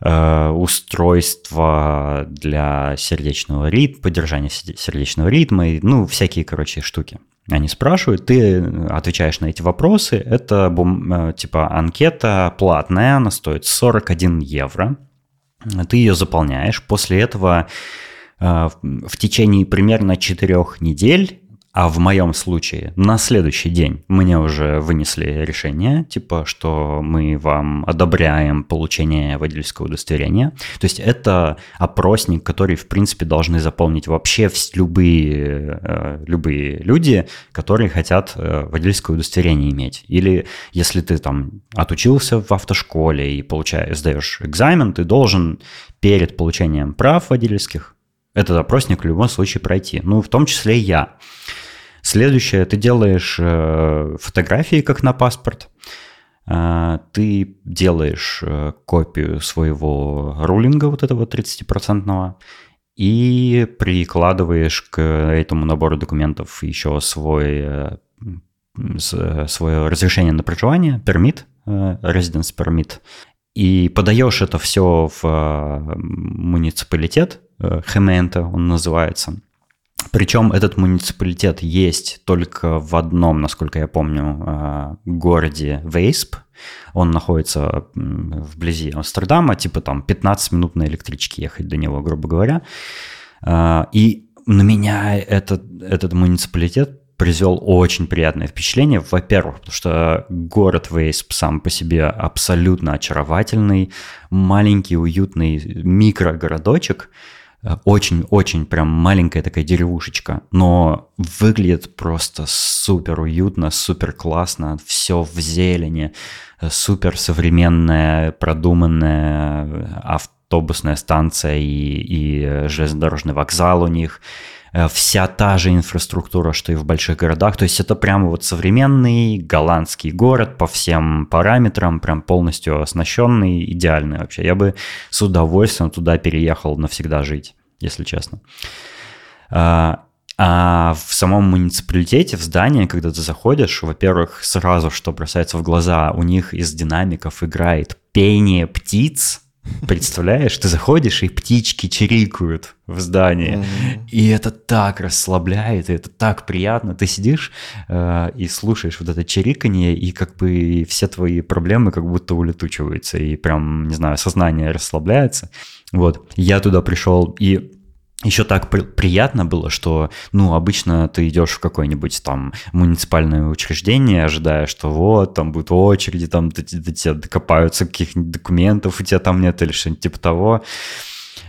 устройства для сердечного ритма, поддержания сердечного ритма, и, ну, всякие, короче, штуки. Они спрашивают, ты отвечаешь на эти вопросы. Это э, типа анкета платная, она стоит 41 евро. Ты ее заполняешь. После этого э, в течение примерно 4 недель а в моем случае на следующий день мне уже вынесли решение, типа, что мы вам одобряем получение водительского удостоверения. То есть это опросник, который, в принципе, должны заполнить вообще любые, э, любые люди, которые хотят э, водительское удостоверение иметь. Или если ты там отучился в автошколе и получаешь, сдаешь экзамен, ты должен перед получением прав водительских этот опросник в любом случае пройти. Ну, в том числе и я. Следующее, ты делаешь э, фотографии, как на паспорт. Э, ты делаешь э, копию своего рулинга, вот этого 30% и прикладываешь к этому набору документов еще свой, свое разрешение на проживание, пермит, residence permit, и подаешь это все в муниципалитет, Хемента он называется, причем этот муниципалитет есть только в одном, насколько я помню, а, городе Вейсп. Он находится вблизи Амстердама, типа там 15 минут на электричке ехать до него, грубо говоря. А, и на меня этот, этот муниципалитет произвел очень приятное впечатление. Во-первых, потому что город Вейсп сам по себе абсолютно очаровательный, маленький, уютный микрогородочек – очень-очень прям маленькая такая деревушечка, но выглядит просто супер уютно, супер классно, все в зелени, супер современная, продуманная автобусная станция и, и железнодорожный вокзал у них, вся та же инфраструктура, что и в больших городах. То есть это прямо вот современный голландский город по всем параметрам, прям полностью оснащенный, идеальный вообще. Я бы с удовольствием туда переехал навсегда жить, если честно. А, а в самом муниципалитете, в здании, когда ты заходишь, во-первых, сразу что бросается в глаза, у них из динамиков играет пение птиц, [laughs] Представляешь, ты заходишь, и птички чирикают в здании. Mm-hmm. И это так расслабляет, и это так приятно. Ты сидишь э, и слушаешь вот это чириканье, и как бы все твои проблемы как будто улетучиваются, и прям, не знаю, сознание расслабляется. Вот. Я туда пришел, и еще так при- приятно было, что, ну, обычно ты идешь в какое-нибудь там муниципальное учреждение, ожидая, что вот, там будут очереди, там до, до тебя докопаются каких-нибудь документов, у тебя там нет или что-нибудь типа того.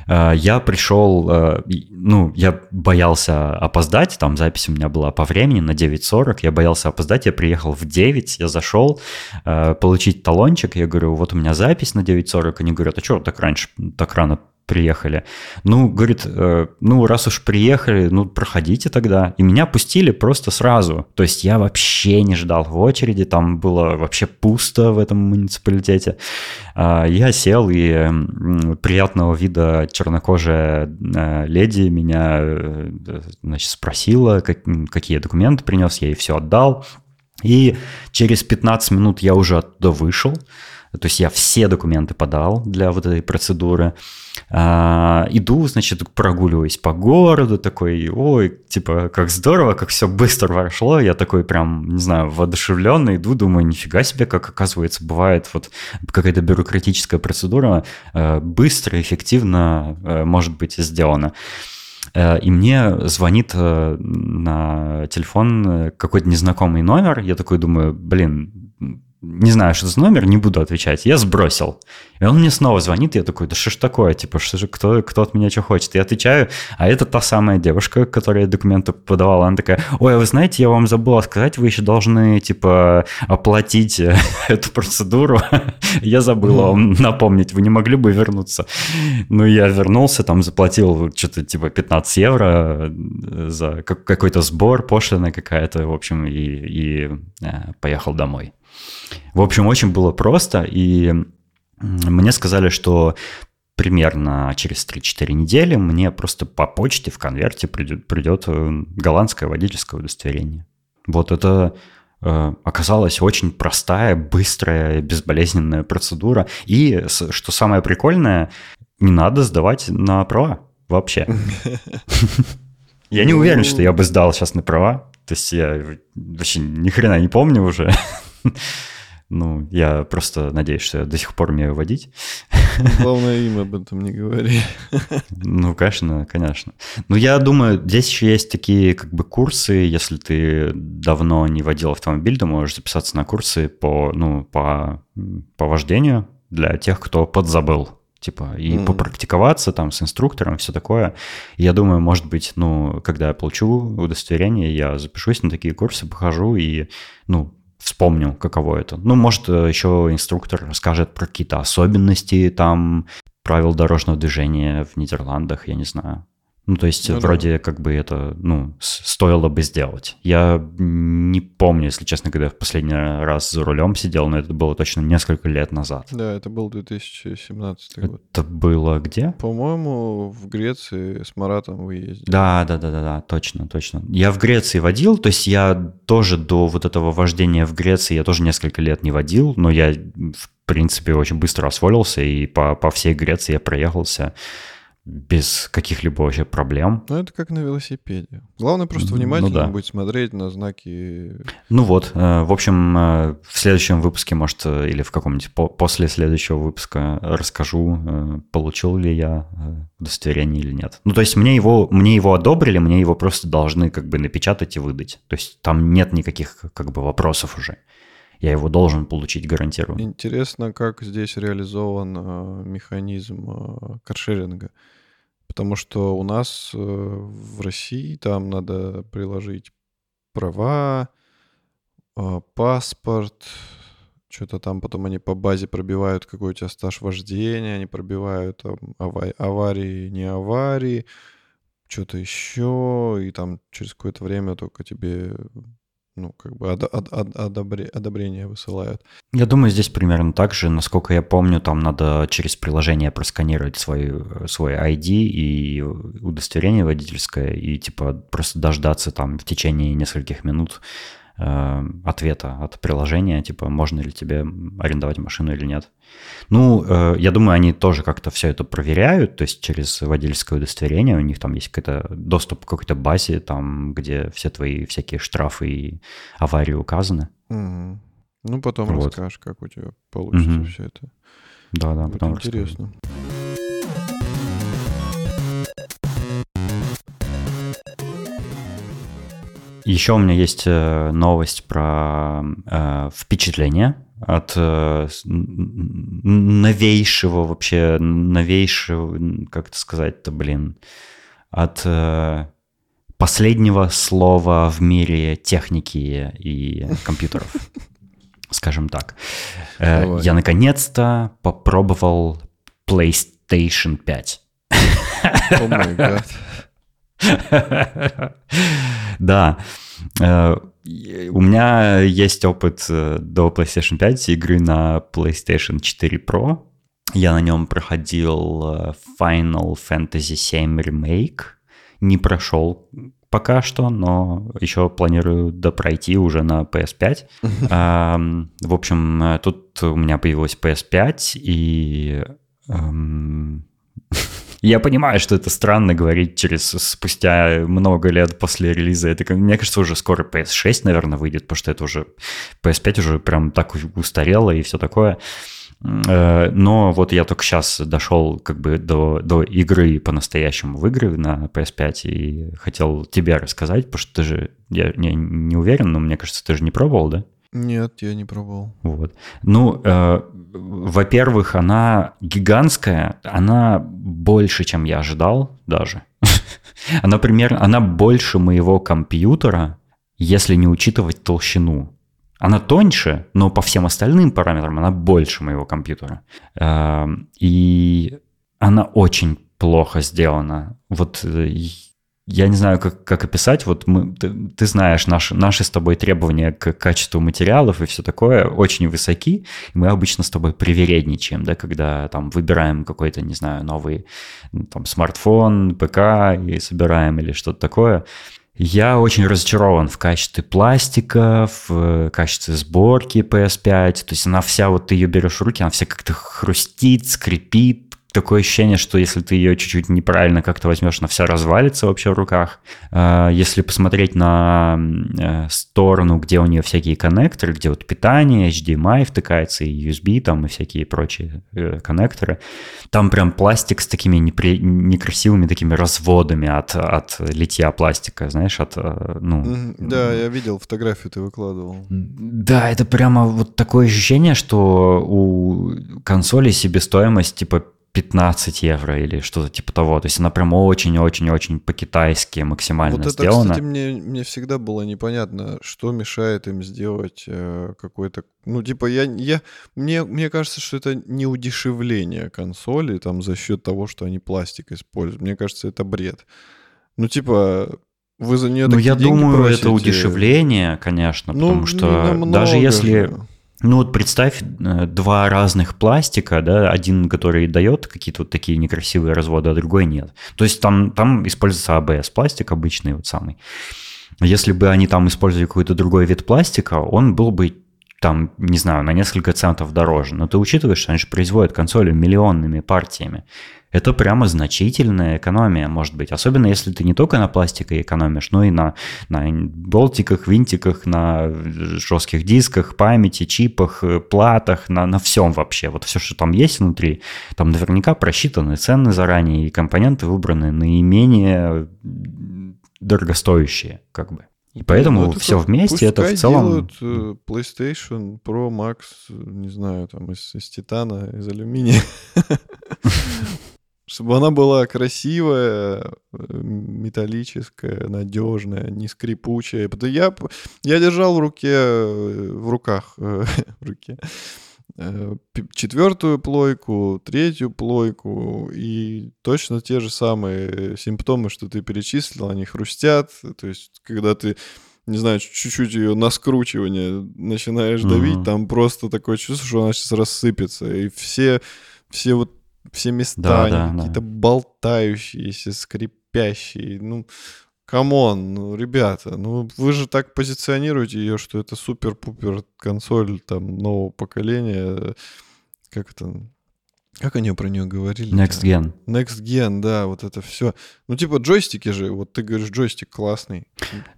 А, я пришел, а, ну, я боялся опоздать, там запись у меня была по времени на 9.40, я боялся опоздать, я приехал в 9, я зашел а, получить талончик, я говорю, вот у меня запись на 9.40, они говорят, а что так раньше, так рано приехали. Ну, говорит, э, ну, раз уж приехали, ну, проходите тогда. И меня пустили просто сразу. То есть я вообще не ждал в очереди, там было вообще пусто в этом муниципалитете. Э, я сел, и э, приятного вида чернокожая э, леди меня, э, значит, спросила, как, какие документы принес, я ей все отдал. И через 15 минут я уже оттуда вышел. То есть я все документы подал для вот этой процедуры. А, иду, значит, прогуливаюсь по городу, такой, ой, типа, как здорово, как все быстро прошло. Я такой прям, не знаю, воодушевленный иду, думаю, нифига себе, как оказывается, бывает вот какая-то бюрократическая процедура э, быстро, эффективно э, может быть сделана. Э, и мне звонит на телефон какой-то незнакомый номер. Я такой думаю, блин, не знаю, что за номер, не буду отвечать. Я сбросил. И он мне снова звонит, и я такой, да что ж такое, типа, что же, кто, кто от меня что хочет? Я отвечаю, а это та самая девушка, которая документы подавала, она такая, ой, а вы знаете, я вам забыла сказать, вы еще должны, типа, оплатить [laughs] эту процедуру. [laughs] я забыла вам напомнить, вы не могли бы вернуться? Ну, я вернулся, там, заплатил что-то, типа, 15 евро э, за какой-то сбор, пошлина какая-то, в общем, и, и э, поехал домой. В общем, очень было просто, и мне сказали, что примерно через 3-4 недели мне просто по почте в конверте придет, придет э, голландское водительское удостоверение. Вот это э, оказалась очень простая, быстрая, безболезненная процедура. И, что самое прикольное, не надо сдавать на права вообще. [laughs] Я не уверен, что я бы сдал сейчас на права. То есть я вообще ни хрена не помню уже. Ну, я просто надеюсь, что я до сих пор умею водить. Главное, им об этом не говори. Ну, конечно, конечно. Ну, я думаю, здесь еще есть такие как бы курсы, если ты давно не водил автомобиль, ты можешь записаться на курсы по, ну, по, по вождению для тех, кто подзабыл типа, и mm-hmm. попрактиковаться там с инструктором, все такое. И я думаю, может быть, ну, когда я получу удостоверение, я запишусь на такие курсы, похожу и, ну, вспомню, каково это. Ну, может, э, еще инструктор расскажет про какие-то особенности там правил дорожного движения в Нидерландах, я не знаю. Ну, то есть, ну, вроде да. как бы это, ну, стоило бы сделать. Я не помню, если честно, когда я в последний раз за рулем сидел, но это было точно несколько лет назад. Да, это был 2017 год. Это было где? По-моему, в Греции с Маратом вы ездили. Да, да, да, да, да, точно, точно. Я в Греции водил, то есть я тоже до вот этого вождения в Греции, я тоже несколько лет не водил, но я, в принципе, очень быстро освоился, и по, по всей Греции я проехался без каких-либо вообще проблем. Ну, это как на велосипеде. Главное просто внимательно ну, да. быть, смотреть на знаки. Ну вот, э, в общем, э, в следующем выпуске, может, э, или в каком-нибудь после следующего выпуска расскажу, получил ли я удостоверение или нет. Ну, то есть мне его, мне его одобрили, мне его просто должны как бы напечатать и выдать. То есть там нет никаких как бы вопросов уже. Я его должен получить, гарантирую. Интересно, как здесь реализован э, механизм э, каршеринга. Потому что у нас э, в России там надо приложить права, э, паспорт, что-то там потом они по базе пробивают, какой у тебя стаж вождения, они пробивают там, аварии, не аварии, что-то еще, и там через какое-то время только тебе ну, как бы од, од, од, одобре, одобрение высылают. Я думаю, здесь примерно так же. Насколько я помню, там надо через приложение просканировать свой, свой ID и удостоверение водительское, и типа просто дождаться там в течение нескольких минут Э, ответа от приложения, типа, можно ли тебе арендовать машину или нет. Ну, э, я думаю, они тоже как-то все это проверяют, то есть через водительское удостоверение у них там есть какой-то доступ к какой-то базе, там, где все твои всякие штрафы и аварии указаны. Угу. Ну, потом вот. расскажешь, как у тебя получится угу. все это. Да, да, потом интересно. Расскажу. Еще у меня есть э, новость про э, впечатление от э, новейшего вообще, новейшего, как это сказать-то, блин, от э, последнего слова в мире техники и компьютеров, [laughs] скажем так. Э, я наконец-то попробовал PlayStation 5. О май гад. Да. Э, у меня есть опыт э, до PlayStation 5 игры на PlayStation 4 Pro. Я на нем проходил э, Final Fantasy VII Remake. Не прошел пока что, но еще планирую допройти уже на PS5. [laughs] В общем, тут у меня появилась PS5, и эм, [laughs] Я понимаю, что это странно говорить через спустя много лет после релиза. Это, мне кажется, уже скоро PS6, наверное, выйдет, потому что это уже PS5 уже прям так устарело и все такое. Э, но вот я только сейчас дошел как бы до, до игры по-настоящему в игры на PS5 и хотел тебе рассказать, потому что ты же, я не, не уверен, но мне кажется, ты же не пробовал, да? Нет, я не пробовал. Вот. Ну, э, во-первых, она гигантская, она больше, чем я ожидал даже. [laughs] она примерно, она больше моего компьютера, если не учитывать толщину. Она тоньше, но по всем остальным параметрам она больше моего компьютера. Э, и она очень плохо сделана. Вот э, я не знаю, как, как описать. Вот мы, ты, ты знаешь, наши, наши с тобой требования к качеству материалов и все такое очень высоки. Мы обычно с тобой привередничаем, да, когда там выбираем какой-то, не знаю, новый там, смартфон, ПК и собираем или что-то такое. Я очень разочарован в качестве пластика, в качестве сборки PS5. То есть она вся, вот ты ее берешь в руки, она вся как-то хрустит, скрипит, такое ощущение, что если ты ее чуть-чуть неправильно как-то возьмешь, она вся развалится вообще в руках. А, если посмотреть на э, сторону, где у нее всякие коннекторы, где вот питание, HDMI втыкается, и USB там, и всякие прочие э, коннекторы, там прям пластик с такими непри... некрасивыми такими разводами от, от литья пластика, знаешь, от, э, ну... Да, я видел фотографию, ты выкладывал. Да, это прямо вот такое ощущение, что у консоли себестоимость типа 15 евро или что-то типа того. То есть она прям очень-очень-очень по-китайски максимально вот это, сделана. кстати, мне, мне всегда было непонятно, что мешает им сделать э, какой-то... Ну, типа, я, я, мне, мне кажется, что это не удешевление консоли там за счет того, что они пластик используют. Мне кажется, это бред. Ну, типа, вы за нее Ну, я думаю, просите. это удешевление, конечно, ну, потому что даже если... Же. Ну вот представь э, два разных пластика, да, один, который дает какие-то вот такие некрасивые разводы, а другой нет. То есть там, там используется АБС пластик обычный вот самый. Если бы они там использовали какой-то другой вид пластика, он был бы там, не знаю, на несколько центов дороже. Но ты учитываешь, что они же производят консоли миллионными партиями. Это прямо значительная экономия, может быть. Особенно если ты не только на пластике экономишь, но и на, на болтиках, винтиках, на жестких дисках, памяти, чипах, платах, на, на всем вообще. Вот все, что там есть внутри, там наверняка просчитаны цены заранее, и компоненты выбраны наименее дорогостоящие, как бы. И поэтому ну, все вместе это в целом... делают э, PlayStation Pro Max, не знаю, там из, из титана, из алюминия. [laughs] Чтобы она была красивая, э, металлическая, надежная, не скрипучая. Я, я держал в руке, э, в руках, [laughs] в руке четвертую плойку, третью плойку, и точно те же самые симптомы, что ты перечислил, они хрустят. То есть, когда ты не знаю, чуть-чуть ее на скручивание начинаешь давить, там просто такое чувство, что она сейчас рассыпется. И все, все вот все места, да, да, какие-то да. болтающиеся, скрипящие. Ну, come on, ну, ребята, ну вы же так позиционируете ее, что это супер-пупер консоль там нового поколения. Как это? Как они про нее говорили? Next Gen. Next Gen, да, вот это все. Ну, типа джойстики же, вот ты говоришь, джойстик классный.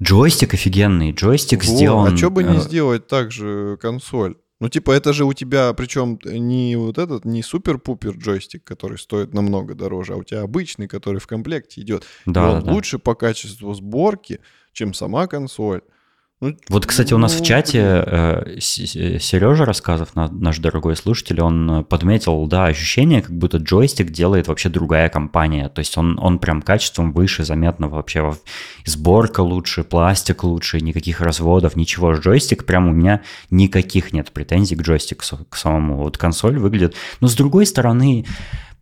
Джойстик офигенный, джойстик вот. сделан... А что бы не э, сделать так же консоль? Ну, типа, это же у тебя, причем не вот этот, не супер-пупер джойстик, который стоит намного дороже, а у тебя обычный, который в комплекте идет. Да, он да, лучше да. по качеству сборки, чем сама консоль. Ну, вот, кстати, у нас ну, в чате э, Сережа Рассказов, наш дорогой слушатель, он подметил, да, ощущение, как будто джойстик делает вообще другая компания. То есть он, он прям качеством выше, заметно вообще. Сборка лучше, пластик лучше, никаких разводов, ничего. Джойстик прям у меня никаких нет претензий к джойстику к самому. Вот консоль выглядит... Но с другой стороны,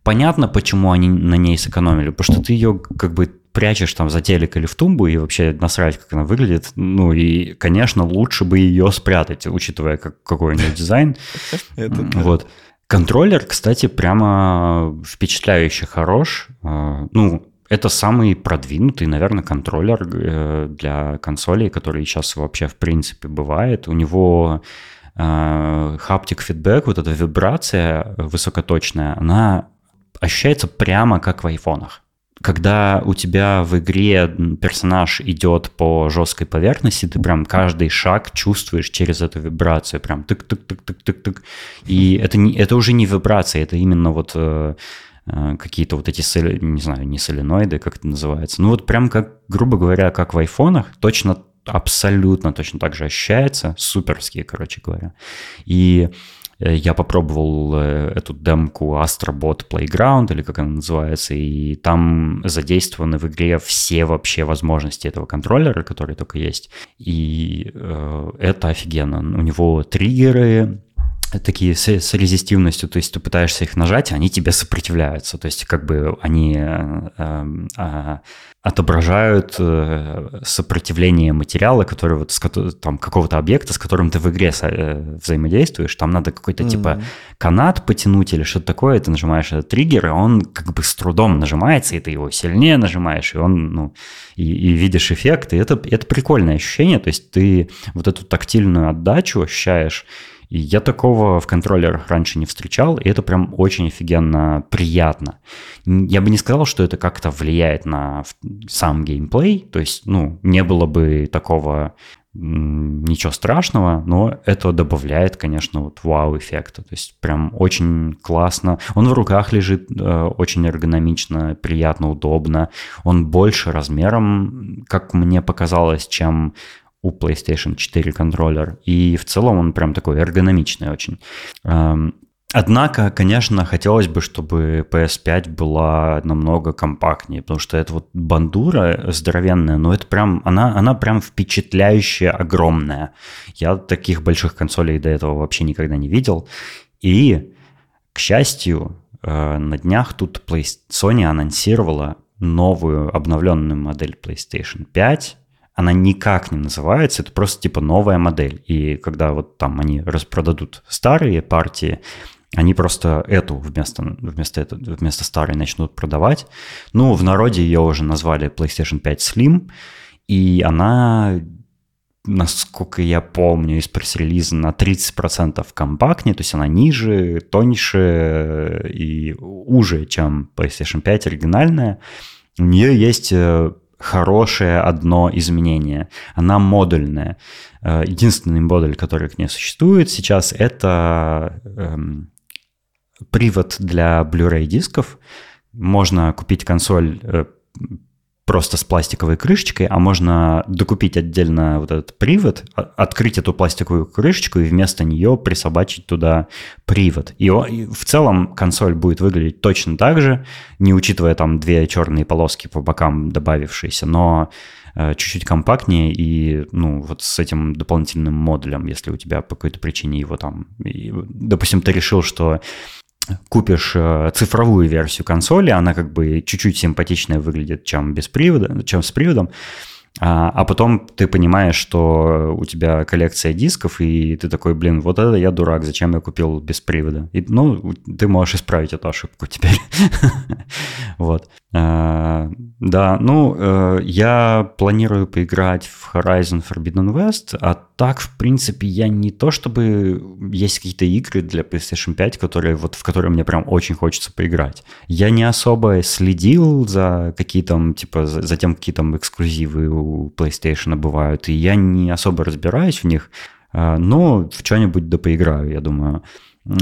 понятно, почему они на ней сэкономили, потому что ты ее как бы прячешь там за телек или в тумбу и вообще насрать, как она выглядит. Ну и, конечно, лучше бы ее спрятать, учитывая, как, какой у нее дизайн. [laughs] Вот. Контроллер, кстати, прямо впечатляюще хорош. А, ну, это самый продвинутый, наверное, контроллер э, для консолей, который сейчас вообще в принципе бывает. У него хаптик фидбэк, вот эта вибрация высокоточная, она ощущается прямо как в айфонах когда у тебя в игре персонаж идет по жесткой поверхности, ты прям каждый шаг чувствуешь через эту вибрацию, прям тык-тык-тык-тык-тык-тык. И это, не, это уже не вибрация, это именно вот э, э, какие-то вот эти, соли, не знаю, не соленоиды, как это называется. Ну вот прям как, грубо говоря, как в айфонах, точно абсолютно точно так же ощущается, суперские, короче говоря. И я попробовал э, эту демку Astrobot Playground, или как она называется, и там задействованы в игре все вообще возможности этого контроллера, которые только есть. И э, это офигенно. У него триггеры, такие с, с резистивностью, то есть ты пытаешься их нажать, а они тебе сопротивляются, то есть как бы они э, э, отображают э, сопротивление материала, который вот с, там какого-то объекта, с которым ты в игре э, взаимодействуешь, там надо какой-то mm-hmm. типа канат потянуть или что-то такое, ты нажимаешь этот триггер, и он как бы с трудом нажимается, и ты его сильнее нажимаешь, и он, ну, и, и видишь эффект, и это, это прикольное ощущение, то есть ты вот эту тактильную отдачу ощущаешь, и я такого в контроллерах раньше не встречал, и это прям очень офигенно приятно. Я бы не сказал, что это как-то влияет на сам геймплей, то есть, ну, не было бы такого ничего страшного, но это добавляет, конечно, вот вау-эффекта. То есть прям очень классно. Он в руках лежит э, очень эргономично, приятно, удобно. Он больше размером, как мне показалось, чем у PlayStation 4 контроллер. И в целом он прям такой эргономичный очень. Эм, однако, конечно, хотелось бы, чтобы PS5 была намного компактнее, потому что это вот бандура здоровенная, но это прям, она, она прям впечатляющая, огромная. Я таких больших консолей до этого вообще никогда не видел. И, к счастью, э, на днях тут Sony анонсировала новую обновленную модель PlayStation 5, она никак не называется, это просто типа новая модель. И когда вот там они распродадут старые партии, они просто эту вместо, вместо, это, вместо старой начнут продавать. Ну, в народе ее уже назвали PlayStation 5 Slim, и она, насколько я помню, из пресс-релиза на 30% компактнее, то есть она ниже, тоньше и уже, чем PlayStation 5 оригинальная. У нее есть э, хорошее одно изменение. Она модульная. Э, единственный модуль, который к ней существует сейчас, это эм, привод для Blu-ray дисков. Можно купить консоль э, просто с пластиковой крышечкой, а можно докупить отдельно вот этот привод, открыть эту пластиковую крышечку и вместо нее присобачить туда привод. И, и в целом консоль будет выглядеть точно так же, не учитывая там две черные полоски по бокам добавившиеся, но э, чуть-чуть компактнее и, ну, вот с этим дополнительным модулем, если у тебя по какой-то причине его там... И, допустим, ты решил, что купишь э, цифровую версию консоли, она как бы чуть-чуть симпатичнее выглядит, чем без привода, чем с приводом, а, а потом ты понимаешь, что у тебя коллекция дисков, и ты такой, блин, вот это я дурак, зачем я купил без привода? И, ну, ты можешь исправить эту ошибку теперь. [laughs] Вот. А, да, ну, э, я планирую поиграть в Horizon Forbidden West, а так, в принципе, я не то чтобы есть какие-то игры для PlayStation 5, которые, вот, в которые мне прям очень хочется поиграть. Я не особо следил за какие там, типа, за тем, какие там эксклюзивы у PlayStation бывают, и я не особо разбираюсь в них, а, но в что-нибудь да поиграю, я думаю.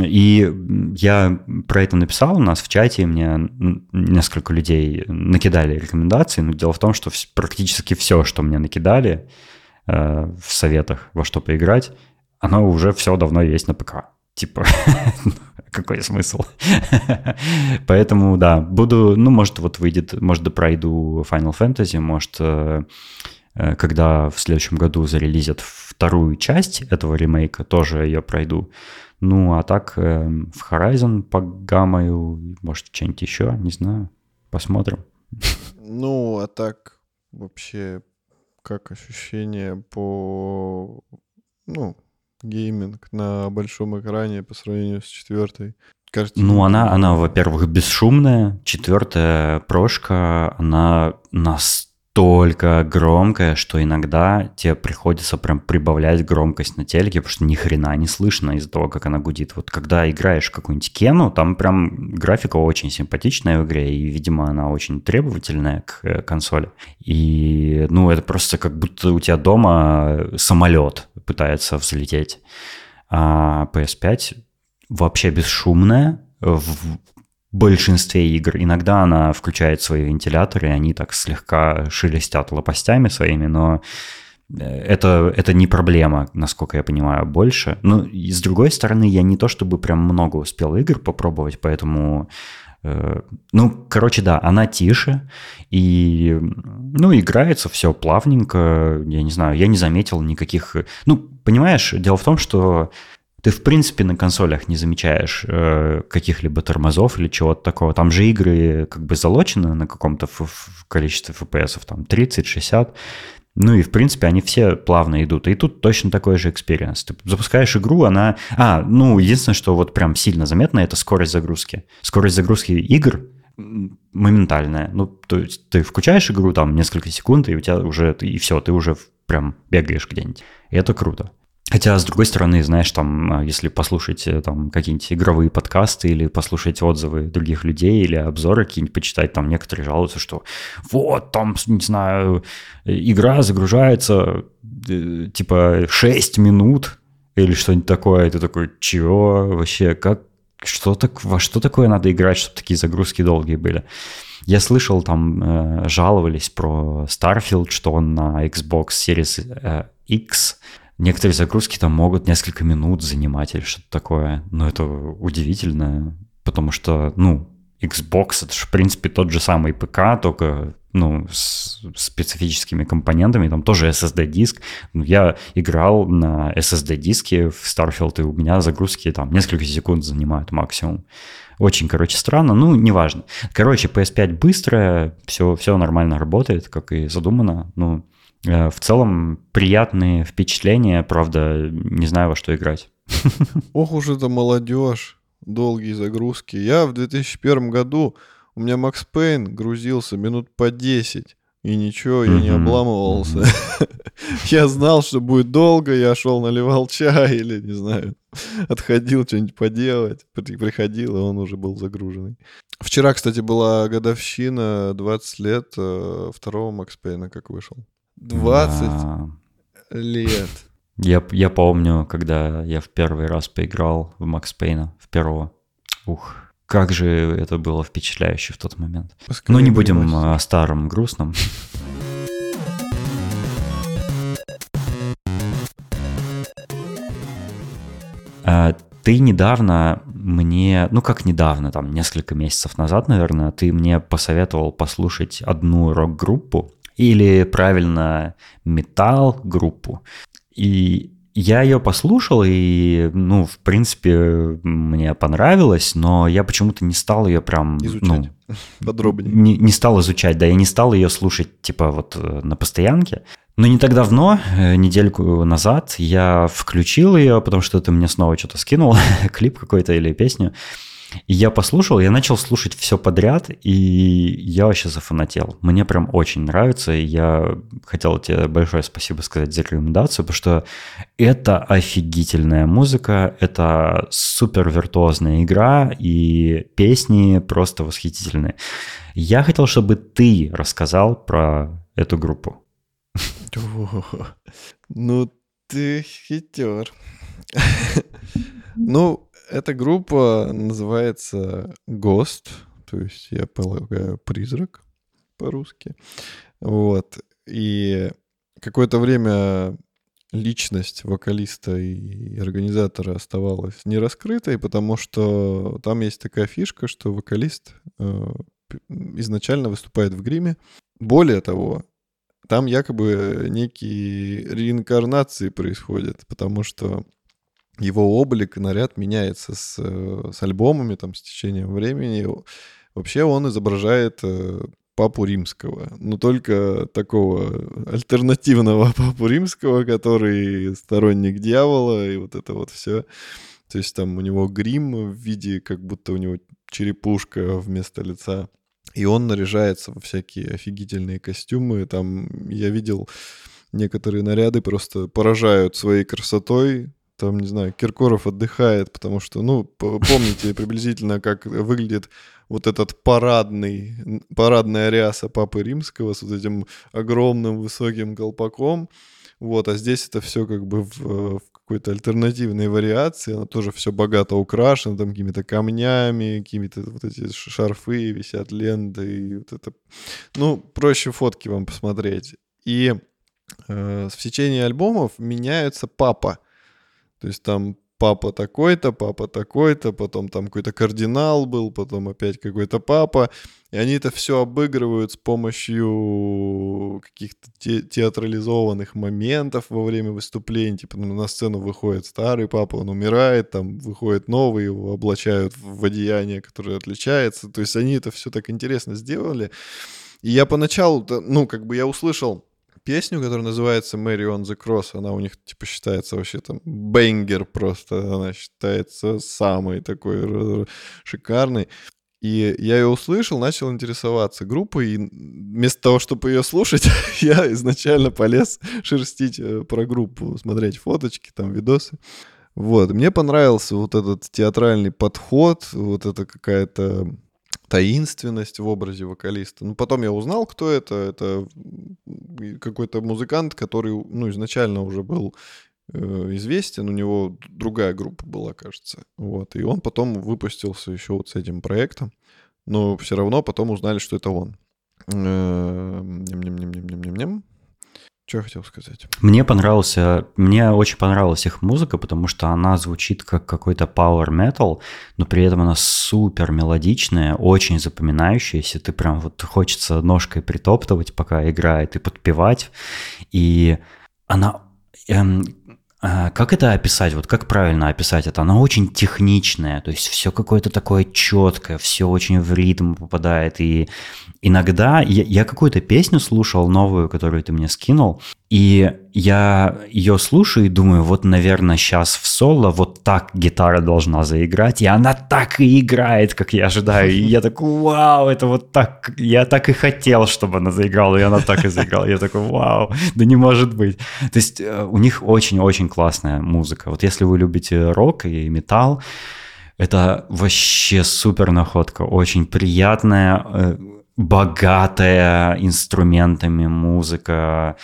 И я про это написал у нас в чате, мне несколько людей накидали рекомендации, но дело в том, что практически все, что мне накидали э, в советах, во что поиграть, оно уже все давно есть на ПК. Типа, [laughs] какой смысл? [laughs] Поэтому, да, буду, ну, может, вот выйдет, может, пройду Final Fantasy, может, э, э, когда в следующем году зарелизят вторую часть этого ремейка, тоже ее пройду. Ну, а так э, в Horizon погамаю, может, что-нибудь еще, не знаю. Посмотрим. Ну, а так вообще как ощущение по, ну, гейминг на большом экране по сравнению с четвертой? Кажется, ну, она, она, во-первых, бесшумная. Четвертая прошка, она нас настолько громкая, что иногда тебе приходится прям прибавлять громкость на телеке, потому что ни хрена не слышно из-за того, как она гудит. Вот когда играешь какую-нибудь Кену, там прям графика очень симпатичная в игре, и, видимо, она очень требовательная к э, консоли. И, ну, это просто как будто у тебя дома самолет пытается взлететь. А PS5 вообще бесшумная, в большинстве игр. Иногда она включает свои вентиляторы, и они так слегка шелестят лопастями своими, но это, это не проблема, насколько я понимаю, больше. Ну, и с другой стороны, я не то чтобы прям много успел игр попробовать, поэтому... Э, ну, короче, да, она тише, и, ну, играется все плавненько, я не знаю, я не заметил никаких... Ну, понимаешь, дело в том, что ты, в принципе, на консолях не замечаешь э, каких-либо тормозов или чего-то такого. Там же игры как бы залочены на каком-то количестве FPS, там 30-60. Ну и, в принципе, они все плавно идут. И тут точно такой же experience. Ты запускаешь игру, она... А, ну, единственное, что вот прям сильно заметно, это скорость загрузки. Скорость загрузки игр моментальная. Ну, то есть ты включаешь игру там несколько секунд, и у тебя уже... И все, ты уже прям бегаешь где-нибудь. И это круто. Хотя, с другой стороны, знаешь, там, а, если послушать э, там какие-нибудь игровые подкасты или послушать отзывы других людей или обзоры какие-нибудь почитать, там некоторые жалуются, что вот, там, не знаю, игра загружается э, типа 6 минут или что-нибудь такое, и ты такой, чего вообще, как, что так, во что такое надо играть, чтобы такие загрузки долгие были? Я слышал, там э, жаловались про Starfield, что он на Xbox Series X Некоторые загрузки там могут несколько минут занимать или что-то такое. Но это удивительно, потому что, ну, Xbox это же, в принципе, тот же самый ПК, только ну, с специфическими компонентами, там тоже SSD-диск. Я играл на SSD-диске в Starfield, и у меня загрузки там несколько секунд занимают максимум. Очень, короче, странно, ну, неважно. Короче, PS5 быстрая, все, все нормально работает, как и задумано. Ну, в целом приятные впечатления, правда, не знаю, во что играть. [laughs] Ох уж это молодежь, долгие загрузки. Я в 2001 году, у меня Макс Пейн грузился минут по 10. И ничего, я не обламывался. [laughs] я знал, что будет долго, я шел, наливал [laughs] чай или, не знаю, отходил что-нибудь поделать. Приходил, и он уже был загруженный. Вчера, кстати, была годовщина 20 лет э, второго Макс Пейна, как вышел. 20 а... лет. Я, я помню, когда я в первый раз поиграл в Макс Пейна, в первого. Ух, как же это было впечатляюще в тот момент. Пускай ну, не будем о старом грустном. А, ты недавно мне, ну как недавно, там несколько месяцев назад, наверное, ты мне посоветовал послушать одну рок-группу, или правильно металл группу. И я ее послушал, и, ну, в принципе, мне понравилось, но я почему-то не стал ее прям... Изучать ну, [laughs] подробнее. Не, не стал изучать, да, я не стал ее слушать, типа, вот э, на постоянке. Но не так давно, э, недельку назад, я включил ее, потому что ты мне снова что-то скинул, [laughs] клип какой-то или песню. И я послушал, я начал слушать все подряд, и я вообще зафанател. Мне прям очень нравится, и я хотел тебе большое спасибо сказать за рекомендацию, потому что это офигительная музыка, это супер виртуозная игра, и песни просто восхитительные. Я хотел, чтобы ты рассказал про эту группу. Ну, ты хитер. [laughs] Ну, эта группа называется Ghost, то есть, я полагаю, призрак по-русски. Вот. И какое-то время личность вокалиста и организатора оставалась не раскрытой, потому что там есть такая фишка, что вокалист э, изначально выступает в гриме. Более того, там якобы некие реинкарнации происходят, потому что его облик, наряд меняется с, э, с альбомами, там, с течением времени. Вообще он изображает э, папу римского, но только такого альтернативного [laughs] папу римского, который сторонник дьявола и вот это вот все. То есть там у него грим в виде, как будто у него черепушка вместо лица. И он наряжается во всякие офигительные костюмы. Там я видел некоторые наряды просто поражают своей красотой там, не знаю, Киркоров отдыхает, потому что, ну, помните приблизительно, как выглядит вот этот парадный, парадная ряса Папы Римского с вот этим огромным высоким колпаком. Вот, а здесь это все как бы в, в какой-то альтернативной вариации, она тоже все богато украшена, там какими-то камнями, какими-то вот эти шарфы висят, ленты, и вот это... Ну, проще фотки вам посмотреть. И э, в течение альбомов меняются папа. То есть там папа такой-то, папа такой-то, потом там какой-то кардинал был, потом опять какой-то папа. И они это все обыгрывают с помощью каких-то те- театрализованных моментов во время выступлений. Типа ну, на сцену выходит старый папа, он умирает, там выходит новый, его облачают в одеяние, которое отличается. То есть они это все так интересно сделали. И я поначалу, ну, как бы я услышал песню, которая называется Mary on the Cross. Она у них, типа, считается вообще там бенгер просто. Она считается самой такой шикарной. И я ее услышал, начал интересоваться группой, и вместо того, чтобы ее слушать, [laughs] я изначально полез шерстить э, про группу, смотреть фоточки, там, видосы. Вот, мне понравился вот этот театральный подход, вот это какая-то таинственность в образе вокалиста. Ну, потом я узнал, кто это. Это какой-то музыкант, который, ну, изначально уже был э, известен, у него другая группа была, кажется. Вот, и он потом выпустился еще вот с этим проектом, но все равно потом узнали, что это он. Э, ням-ням-ням-ням-ням-ням. Что я хотел сказать? Мне понравился, мне очень понравилась их музыка, потому что она звучит как какой-то power metal, но при этом она супер мелодичная, очень запоминающаяся. Ты прям вот хочется ножкой притоптывать, пока играет, и подпевать. И она эм, как это описать? Вот как правильно описать это? Она очень техничная, то есть все какое-то такое четкое, все очень в ритм попадает. И иногда я, я какую-то песню слушал новую, которую ты мне скинул, и я ее слушаю и думаю, вот, наверное, сейчас в соло вот так гитара должна заиграть, и она так и играет, как я ожидаю. И я такой, вау, это вот так, я так и хотел, чтобы она заиграла, и она так и заиграла. Я такой, вау, да не может быть. То есть э, у них очень-очень классная музыка. Вот если вы любите рок и металл, это вообще супер находка, очень приятная, э, богатая инструментами музыка,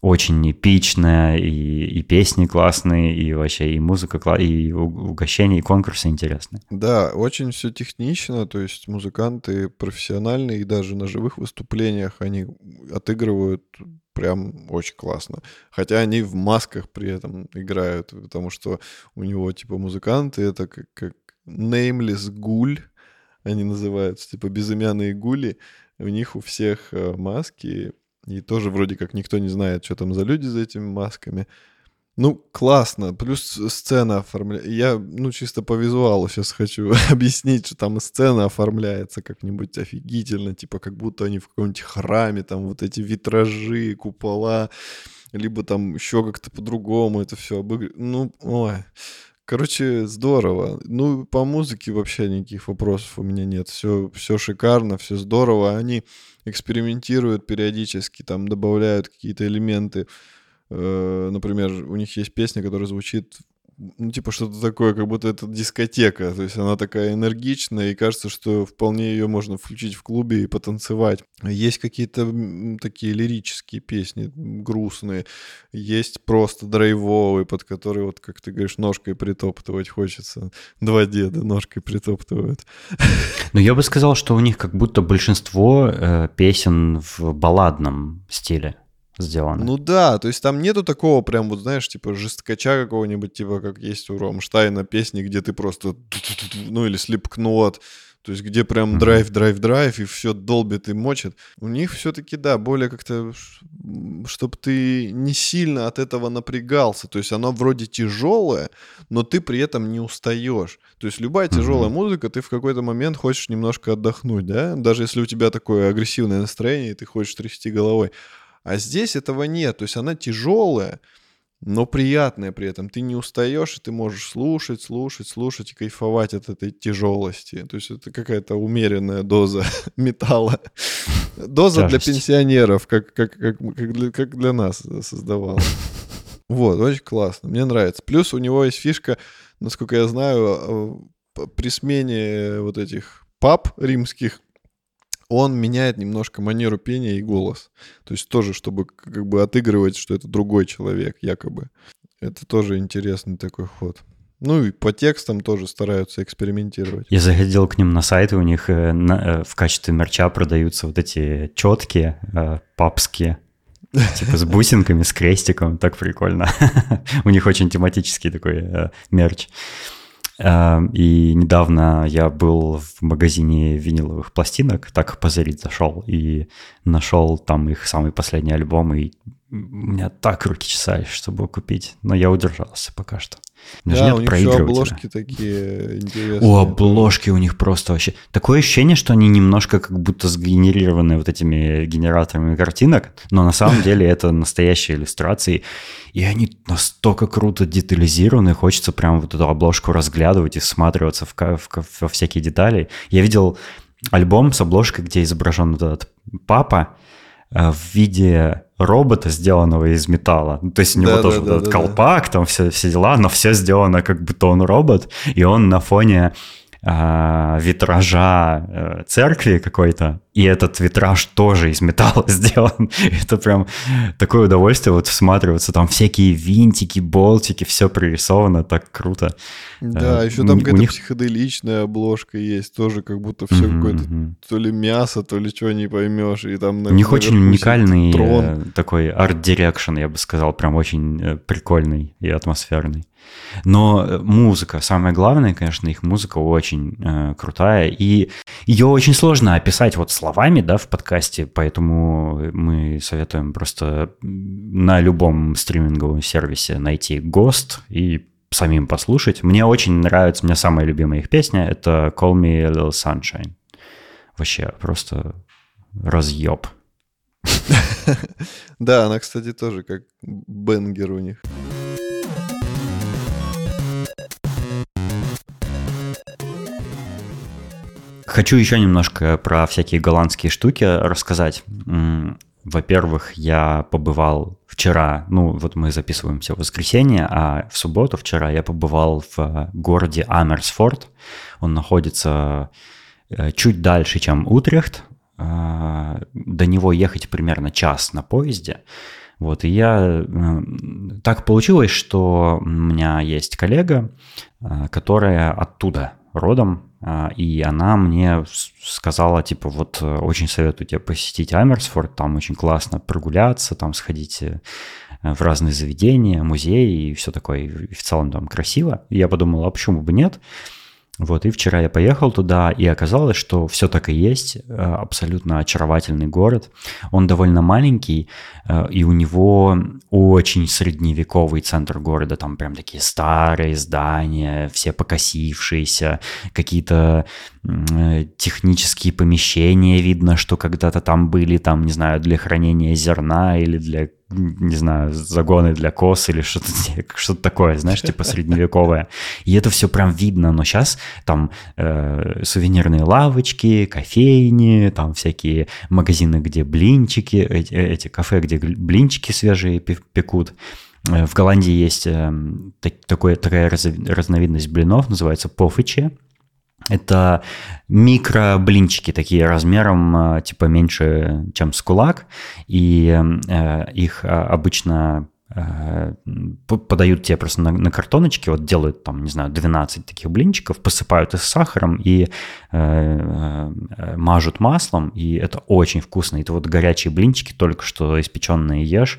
очень эпичная, и, и песни классные, и вообще и музыка, и угощения, и конкурсы интересные. Да, очень все технично, то есть музыканты профессиональные, и даже на живых выступлениях они отыгрывают прям очень классно. Хотя они в масках при этом играют, потому что у него типа музыканты это как, как nameless гуль, они называются, типа безымянные гули. У них у всех э, маски, и тоже вроде как никто не знает, что там за люди за этими масками. Ну, классно. Плюс сцена оформляется. Я, ну, чисто по визуалу сейчас хочу [laughs] объяснить, что там сцена оформляется как-нибудь офигительно, типа как будто они в каком-нибудь храме, там вот эти витражи, купола, либо там еще как-то по-другому это все обыгрывает. Ну, ой. Короче, здорово. Ну, по музыке вообще никаких вопросов у меня нет. Все, все шикарно, все здорово. Они экспериментируют периодически, там добавляют какие-то элементы. Э, например, у них есть песня, которая звучит ну, типа что-то такое, как будто это дискотека. То есть она такая энергичная, и кажется, что вполне ее можно включить в клубе и потанцевать. Есть какие-то такие лирические песни, грустные. Есть просто драйвовые, под которые, вот как ты говоришь, ножкой притоптывать хочется. Два деда ножкой притоптывают. [laughs] Ну, я бы сказал, что у них как будто большинство э, песен в балладном стиле сделано. Ну да, то есть там нету такого прям, вот знаешь, типа жесткача какого-нибудь, типа как есть у Ромштайна песни, где ты просто, ну или слепкнот, то есть где прям драйв, драйв, драйв, и все долбит и мочит. У них все-таки, да, более как-то, чтобы ты не сильно от этого напрягался. То есть оно вроде тяжелое, но ты при этом не устаешь. То есть любая тяжелая музыка, ты в какой-то момент хочешь немножко отдохнуть, да? Даже если у тебя такое агрессивное настроение, и ты хочешь трясти головой. А здесь этого нет. То есть она тяжелая, но приятная при этом. Ты не устаешь, и ты можешь слушать, слушать, слушать и кайфовать от этой тяжелости. То есть это какая-то умеренная доза [laughs] металла. Доза для пенсионеров, как, как, как, как, для, как для нас создавала. [laughs] Вот, очень классно. Мне нравится. Плюс у него есть фишка, насколько я знаю, а, при смене вот этих пап римских он меняет немножко манеру пения и голос. То есть тоже, чтобы как бы отыгрывать, что это другой человек, якобы. Это тоже интересный такой ход. Ну и по текстам тоже стараются экспериментировать. Я заходил к ним на сайт, и у них э, э, в качестве мерча продаются вот эти четкие э, папские. Типа с бусинками, с крестиком, так прикольно. [laughs] У них очень тематический такой мерч. Э, и недавно я был в магазине виниловых пластинок, так позырить зашел, и нашел там их самый последний альбом, и у меня так руки чесались, чтобы купить, но я удержался пока что. У да, у них еще обложки такие интересные. О, обложки у них просто вообще... Такое ощущение, что они немножко как будто сгенерированы вот этими генераторами картинок, но на самом [laughs] деле это настоящие иллюстрации, и они настолько круто детализированы, хочется прям вот эту обложку разглядывать и всматриваться в, в, во всякие детали. Я видел альбом с обложкой, где изображен этот папа в виде робота, сделанного из металла. То есть у него да, тоже да, вот да, этот да, колпак, да. там все, все дела, но все сделано как будто он робот, и он на фоне витража э, церкви какой-то, и этот витраж тоже из металла [laughs] сделан. Это прям такое удовольствие вот всматриваться. Там всякие винтики, болтики, все прорисовано, так круто. Да, еще там какая-то них... психоделичная обложка есть, тоже как будто все mm-hmm. какое-то то ли мясо, то ли что не поймешь. И там на, У них очень уникальный трон. Э, такой art direction, я бы сказал, прям очень э, прикольный и атмосферный. Но музыка, самое главное, конечно, их музыка очень э, крутая, и ее очень сложно описать вот словами, да, в подкасте, поэтому мы советуем просто на любом стриминговом сервисе найти ГОСТ и самим послушать. Мне очень нравится, у меня самая любимая их песня, это Call Me a Little Sunshine. Вообще просто разъеб. [laughs] Да, она, кстати, тоже как бенгер у них. Хочу еще немножко про всякие голландские штуки рассказать. Во-первых, я побывал вчера, ну вот мы записываемся в воскресенье, а в субботу вчера я побывал в городе Амерсфорд. Он находится э, чуть дальше, чем Утрехт. А, до него ехать примерно час на поезде. Вот, и я... Э, так получилось, что у меня есть коллега, э, которая оттуда родом, а, и она мне сказала, типа, вот э, очень советую тебе посетить Амерсфорд, там очень классно прогуляться, там сходить э, в разные заведения, музеи и все такое, и в целом там красиво. И я подумал, а почему бы нет? Вот, и вчера я поехал туда, и оказалось, что все так и есть, э, абсолютно очаровательный город. Он довольно маленький, э, и у него очень средневековый центр города, там прям такие старые здания, все покосившиеся, какие-то э, технические помещения, видно, что когда-то там были, там, не знаю, для хранения зерна или для не знаю, загоны для кос или что-то [laughs] что такое, знаешь, типа средневековое. И это все прям видно, но сейчас там э, сувенирные лавочки, кофейни, там всякие магазины, где блинчики, эти, эти кафе, где блинчики свежие пекут. Э, в Голландии есть э, так, такое, такая разновидность блинов, называется пофыче. Это микроблинчики такие размером э, типа меньше, чем с кулак, и э, их э, обычно э, подают тебе просто на, на картоночке, вот делают там, не знаю, 12 таких блинчиков, посыпают их сахаром и э, э, мажут маслом, и это очень вкусно. Ты вот горячие блинчики, только что испеченные ешь,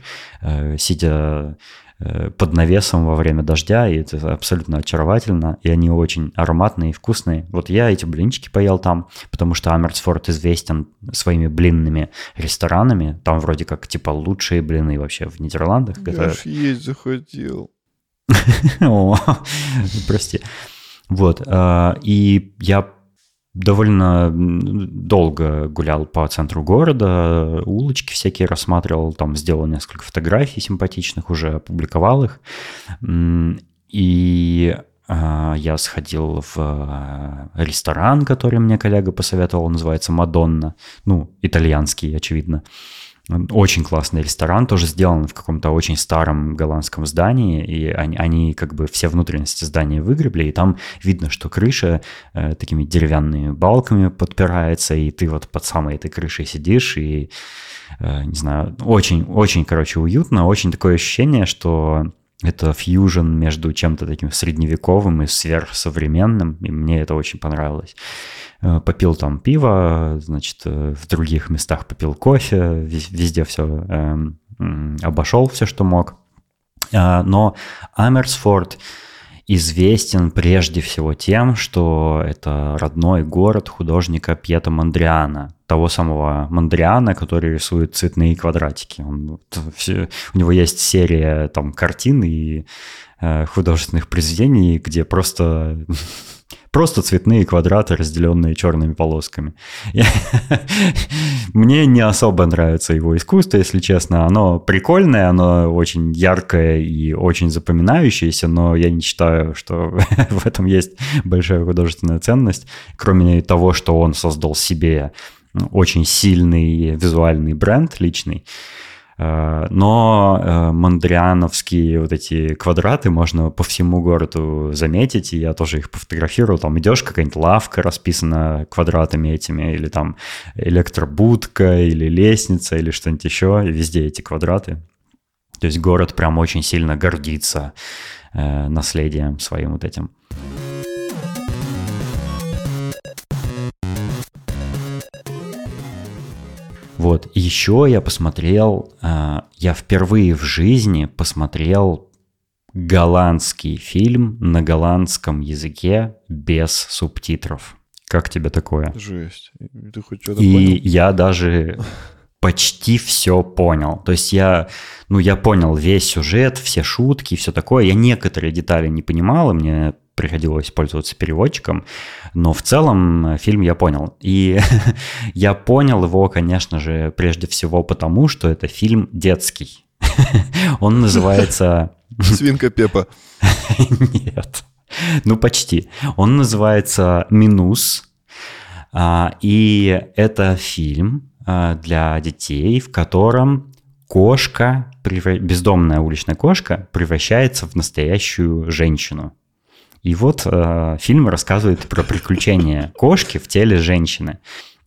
сидя под навесом во время дождя, и это абсолютно очаровательно, и они очень ароматные и вкусные. Вот я эти блинчики поел там, потому что Амерсфорд известен своими блинными ресторанами, там вроде как типа лучшие блины вообще в Нидерландах. Я это... ж есть захотел. [laughs] Прости. Вот, э, и я довольно долго гулял по центру города, улочки всякие рассматривал, там сделал несколько фотографий симпатичных, уже опубликовал их. И а, я сходил в а, ресторан, который мне коллега посоветовал, называется «Мадонна», ну, итальянский, очевидно. Очень классный ресторан, тоже сделан в каком-то очень старом голландском здании, и они, они как бы все внутренности здания выгребли, и там видно, что крыша э, такими деревянными балками подпирается, и ты вот под самой этой крышей сидишь, и, э, не знаю, очень-очень, короче, уютно, очень такое ощущение, что это фьюжн между чем-то таким средневековым и сверхсовременным, и мне это очень понравилось. Э, попил там пиво, значит, э, в других местах попил кофе, везде все эм, обошел все, что мог. А, но Амерсфорд известен прежде всего тем, что это родной город художника Пьета Мандриана, того самого Мандриана, который рисует цветные квадратики. Он, все, у него есть серия там картин и э, художественных произведений, где просто Просто цветные квадраты, разделенные черными полосками. Мне не особо нравится его искусство, если честно. Оно прикольное, оно очень яркое и очень запоминающееся, но я не считаю, что [laughs] в этом есть большая художественная ценность, кроме того, что он создал себе очень сильный визуальный бренд личный. Э, но э, мандриановские вот эти квадраты можно по всему городу заметить, и я тоже их пофотографировал. Там идешь, какая-нибудь лавка расписана квадратами этими, или там электробудка, или лестница, или что-нибудь еще, и везде эти квадраты. То есть город прям очень сильно гордится э, наследием своим вот этим. Вот. Еще я посмотрел, э, я впервые в жизни посмотрел голландский фильм на голландском языке без субтитров. Как тебе такое? Жесть. Ты хоть что-то И понял? я даже почти все понял. То есть я, ну, я понял весь сюжет, все шутки, все такое. Я некоторые детали не понимал, и мне приходилось пользоваться переводчиком, но в целом э, фильм я понял. И [laughs] я понял его, конечно же, прежде всего потому, что это фильм детский. [laughs] Он называется... [laughs] Свинка Пепа. Нет. Ну, почти. Он называется «Минус». А, и это фильм а, для детей, в котором кошка, бездомная уличная кошка, превращается в настоящую женщину. И вот э, фильм рассказывает про приключения кошки в теле женщины.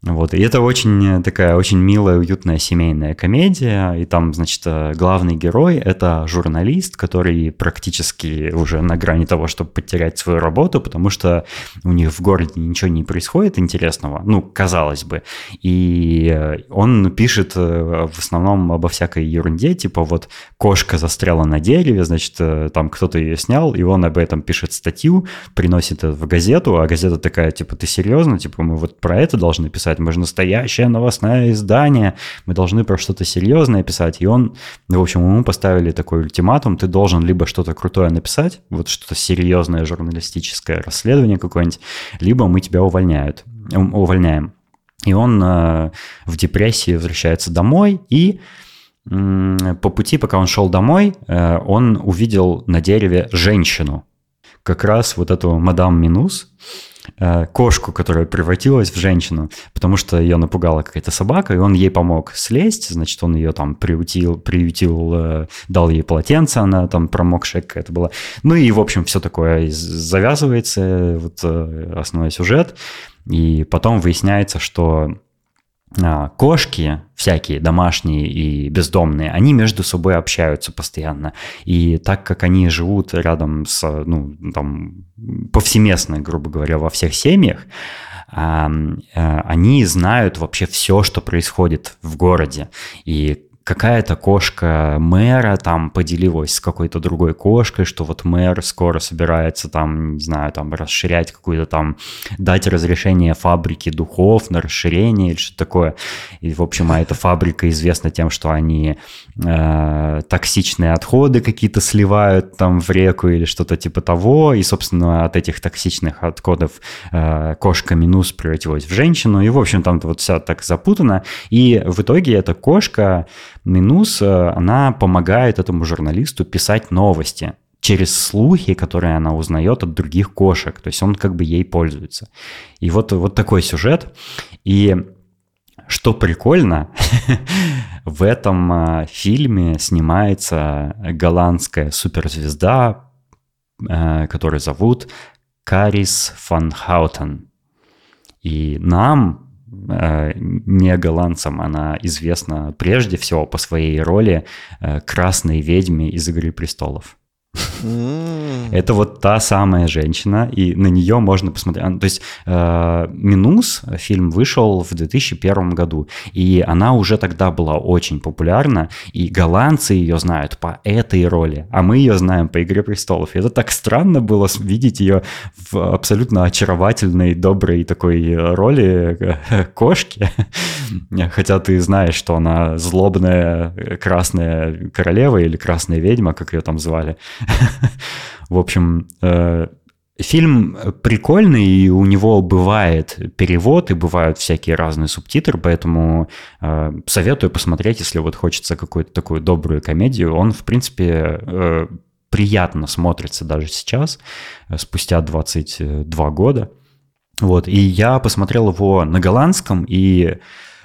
Вот, и это очень такая очень милая, уютная семейная комедия, и там, значит, главный герой — это журналист, который практически уже на грани того, чтобы потерять свою работу, потому что у них в городе ничего не происходит интересного, ну, казалось бы, и он пишет э, в основном обо всякой ерунде, типа вот кошка застряла на дереве, значит, э, там кто-то ее снял, и он об этом пишет статью, приносит это в газету, а газета такая, типа, ты серьезно? Типа, мы вот про это должны писать? Писать, мы же настоящее новостное издание, мы должны про что-то серьезное писать. И он, в общем, ему поставили такой ультиматум, ты должен либо что-то крутое написать, вот что-то серьезное журналистическое расследование какое-нибудь, либо мы тебя увольняют, увольняем. И он э, в депрессии возвращается домой и по пути, пока он шел домой, э, он увидел на дереве женщину, как раз вот эту мадам Минус, Э, кошку, которая превратилась в женщину, потому что ее напугала какая-то собака, и он ей помог слезть, значит, он ее там приютил, приютил, э, дал ей полотенце, она там промокшая какая-то была. Ну и, в общем, все такое завязывается, вот э, основной сюжет, и потом выясняется, что кошки всякие домашние и бездомные, они между собой общаются постоянно. И так как они живут рядом с, ну, там, повсеместно, грубо говоря, во всех семьях, а, а, они знают вообще все, что происходит в городе. И какая-то кошка мэра там поделилась с какой-то другой кошкой, что вот мэр скоро собирается там, не знаю, там расширять какую-то там, дать разрешение фабрике духов на расширение или что-то такое. И, в общем, а эта фабрика известна тем, что они э, токсичные отходы какие-то сливают там в реку или что-то типа того, и, собственно, от этих токсичных отходов э, кошка Минус превратилась в женщину, и, в общем, там вот вся так запутано, и в итоге эта кошка Минус, э, она помогает этому журналисту писать новости через слухи, которые она узнает от других кошек. То есть он как бы ей пользуется. И вот, вот такой сюжет. И что прикольно, [laughs] в этом э, фильме снимается голландская суперзвезда, э, которую зовут Карис фан Хаутен. И нам не голландцам, она известна прежде всего по своей роли э, красной ведьме из «Игры престолов». Это вот та самая женщина, и на нее можно посмотреть. То есть э, «Минус» фильм вышел в 2001 году, и она уже тогда была очень популярна, и голландцы ее знают по этой роли, а мы ее знаем по «Игре престолов». И это так странно было видеть ее в абсолютно очаровательной, доброй такой роли э, кошки, [laughs] хотя ты знаешь, что она злобная красная королева или красная ведьма, как ее там звали. [laughs] В общем, э, Фильм прикольный, и у него бывает перевод, и бывают всякие разные субтитры, поэтому э, советую посмотреть, если вот хочется какую-то такую добрую комедию. Он, в принципе, э, приятно смотрится даже сейчас, спустя 22 года. Вот, и я посмотрел его на голландском, и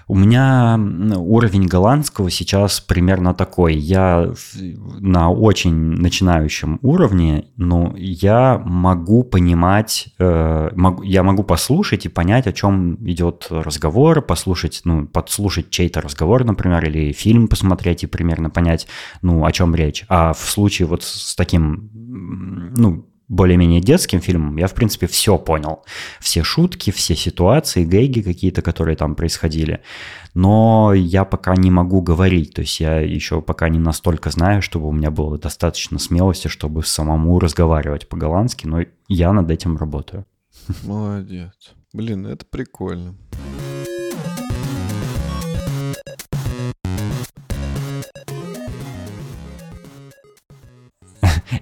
у меня уровень голландского сейчас примерно такой. Я на очень начинающем уровне, но я могу понимать, э, я могу послушать и понять, о чем идет разговор, послушать, ну, подслушать чей-то разговор, например, или фильм посмотреть и примерно понять, ну, о чем речь. А в случае вот с таким, ну, более-менее детским фильмом, я, в принципе, все понял. Все шутки, все ситуации, гэги какие-то, которые там происходили. Но я пока не могу говорить, то есть я еще пока не настолько знаю, чтобы у меня было достаточно смелости, чтобы самому разговаривать по-голландски, но я над этим работаю. Молодец. Блин, это прикольно.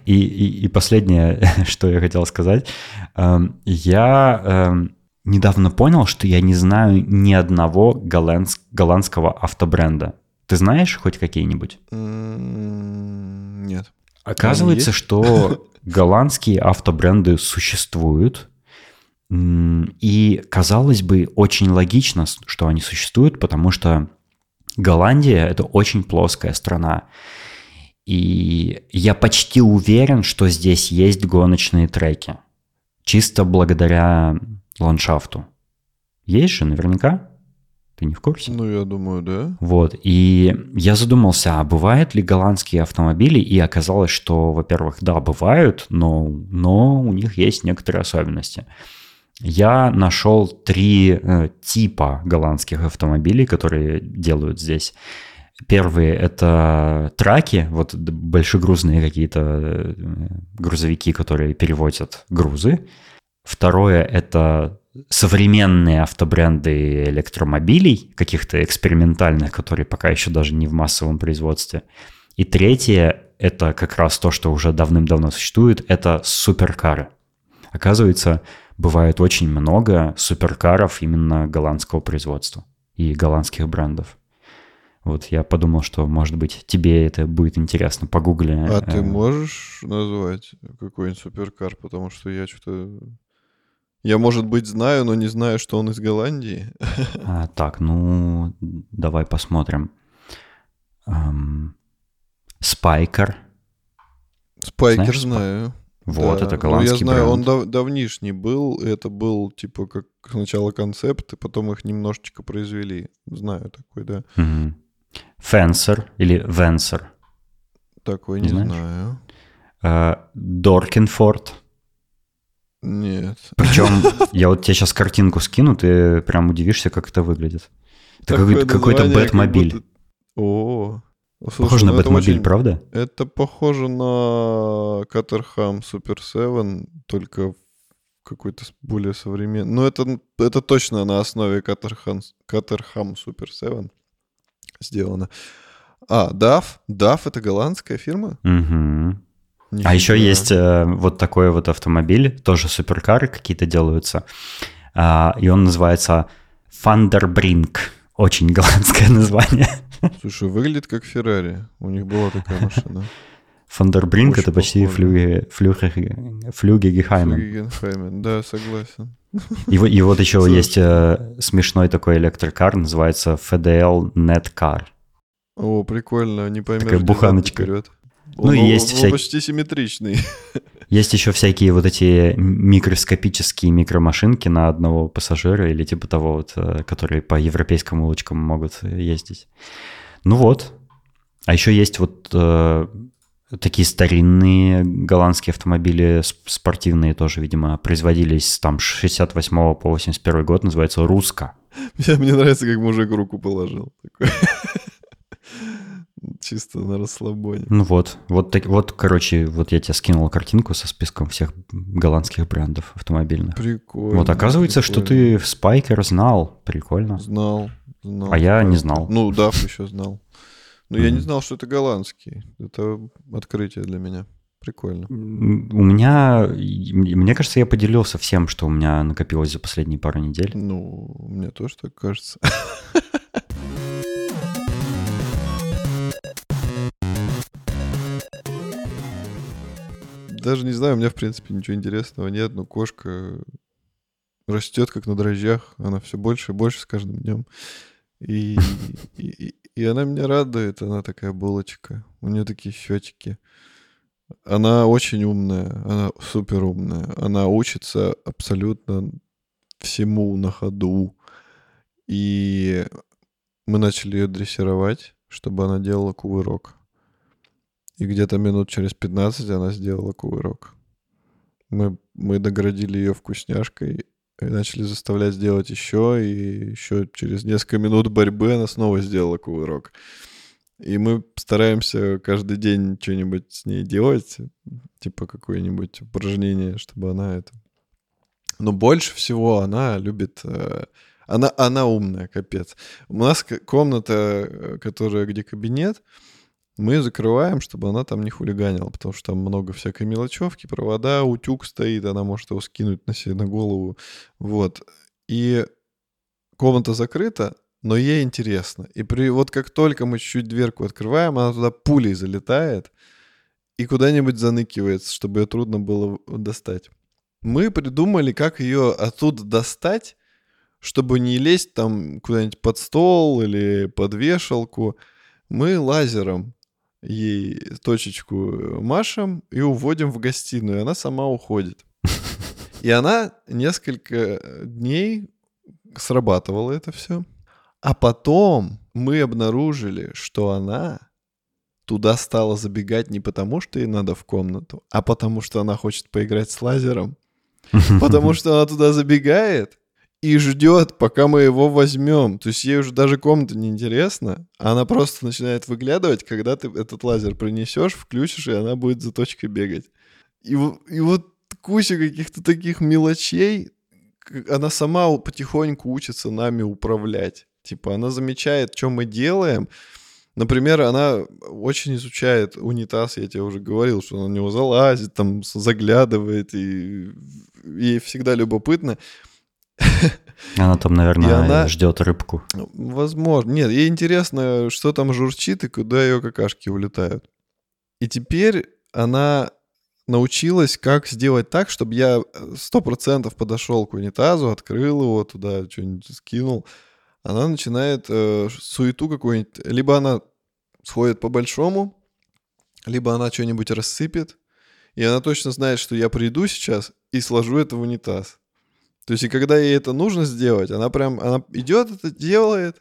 И, и, и последнее, [laughs] что я хотел сказать, эм, я эм, недавно понял, что я не знаю ни одного голландс, голландского автобренда. Ты знаешь хоть какие-нибудь? Нет. Оказывается, что [laughs] голландские автобренды существуют. И, казалось бы, очень логично, что они существуют, потому что Голландия – это очень плоская страна. И я почти уверен, что здесь есть гоночные треки. Чисто благодаря ландшафту. Есть же наверняка? Ты не в курсе? Ну, я думаю, да. Вот, и я задумался, а бывают ли голландские автомобили? И оказалось, что, во-первых, да, бывают, но, но у них есть некоторые особенности. Я нашел три э, типа голландских автомобилей, которые делают здесь. Первые — это траки, вот большегрузные какие-то э, грузовики, которые перевозят грузы. Второе — это современные автобренды электромобилей, каких-то экспериментальных, которые пока еще даже не в массовом производстве. И третье — это как раз то, что уже давным-давно существует, это суперкары. Оказывается, бывает очень много суперкаров именно голландского производства и голландских брендов. Вот я подумал, что, может быть, тебе это будет интересно. Погугли. А ты можешь назвать какой-нибудь суперкар? Потому что я что-то... Я, может быть, знаю, но не знаю, что он из Голландии. А, так, ну, давай посмотрим. Эм, Спайкер. Спайкер знаю. Вот, да. это голландский ну, я знаю, бренд. он дав- давнишний был. Это был, типа, как сначала концепт, и потом их немножечко произвели. Знаю такой, да. Угу. Фенсер или Венсер. Такой не, Не знаю. Доркинфорд. Нет. Причем [laughs] я вот тебе сейчас картинку скину, ты прям удивишься, как это выглядит. Это какой-то, какой-то название, как Бэтмобиль. будто- О, Слушай, Похоже на ну это Бэтмобиль, очень- правда? Это похоже на Катерхам Супер 7, только какой-то более современный. Ну, это, это точно на основе Катерхам, Катерхам Супер 7 сделано. А, DAF? DAF — это голландская фирма? Мгм. А еще есть э, вот такой вот автомобиль, тоже суперкары какие-то делаются, а, и он называется Thunderbring. Очень голландское название. Слушай, выглядит как Феррари. У них была такая машина. Очень это почти флюге, флюге, флюге Гехаймен. Гuggenheim. Да, согласен. И, вот- и вот еще Слушай. есть э, смешной такой электрокар, называется FDL Netcar. О, прикольно, не поймешь. Такая буханочка. вперед. Ну Он- и есть он всякие- почти симметричный. [laughs] Есть еще всякие вот эти микроскопические микромашинки на одного пассажира или типа того вот, э, которые по европейским улочкам могут ездить. Ну вот. А еще есть вот э, такие старинные голландские автомобили спортивные тоже, видимо, производились там с 68 по 81 год, называется «Руска». Мне, мне нравится, как мужик руку положил. [laughs] Чисто на расслабоне. Ну вот, вот, так, вот, короче, вот я тебе скинул картинку со списком всех голландских брендов автомобильных. Прикольно. Вот оказывается, прикольно. что ты в Спайкер знал. Прикольно. Знал, знал. А я не знал. Ну, Даф еще знал. Но я не знал, что это голландский. Это открытие для меня. Прикольно. У меня, мне кажется, я поделился всем, что у меня накопилось за последние пару недель. Ну, мне тоже так кажется. Даже не знаю, у меня, в принципе, ничего интересного нет, но кошка растет как на дрожжах, она все больше и больше с каждым днем. И, и, и- она меня радует, она такая булочка, у нее такие щечки. Она очень умная, она супер умная, она учится абсолютно всему на ходу. И мы начали ее дрессировать, чтобы она делала кувырок. И где-то минут через 15 она сделала кувырок. Мы, мы доградили ее вкусняшкой и начали заставлять сделать еще, и еще через несколько минут борьбы она снова сделала кувырок. И мы стараемся каждый день что-нибудь с ней делать, типа какое-нибудь упражнение, чтобы она это... Но больше всего она любит... э, Она, она умная, капец. У нас комната, э, которая где кабинет, мы закрываем, чтобы она там не хулиганила, потому что там много всякой мелочевки, провода, утюг стоит, она может его скинуть на себе на голову. Вот. И комната закрыта, но ей интересно. И при, вот как только мы чуть-чуть дверку открываем, она туда пулей залетает и куда-нибудь заныкивается, чтобы ее трудно было достать. Мы придумали, как ее оттуда достать, чтобы не лезть там куда-нибудь под стол или под вешалку. Мы лазером ей точечку машем и уводим в гостиную, она сама уходит. [laughs] И она несколько дней срабатывала это все. А потом мы обнаружили, что она туда стала забегать не потому, что ей надо в комнату, а потому что она хочет поиграть с лазером. [laughs] Потому что она туда забегает и ждет, пока мы его возьмем. То есть ей уже даже комната не интересна. Она просто начинает выглядывать, когда ты этот лазер принесешь, включишь, и она будет за точкой бегать. И, и вот куча каких-то таких мелочей, она сама потихоньку учится нами управлять. Типа она замечает, что мы делаем. Например, она очень изучает унитаз, я тебе уже говорил, что она на него залазит, там заглядывает, и ей всегда любопытно. [laughs] Она там, И наверное, она- ждет рыбку. Ну, Возможно. Нет, ей интересно, что там журчит и куда ее какашки улетают. И теперь она научилась, как сделать так, чтобы я сто процентов подошел к унитазу, открыл его туда, что-нибудь скинул. Она начинает э, суету какую-нибудь. Либо она сходит по большому, либо она что-нибудь рассыпет, и она точно знает, что я приду сейчас и сложу это в унитаз. То есть, и когда ей это нужно сделать, она прям, она идет, это делает,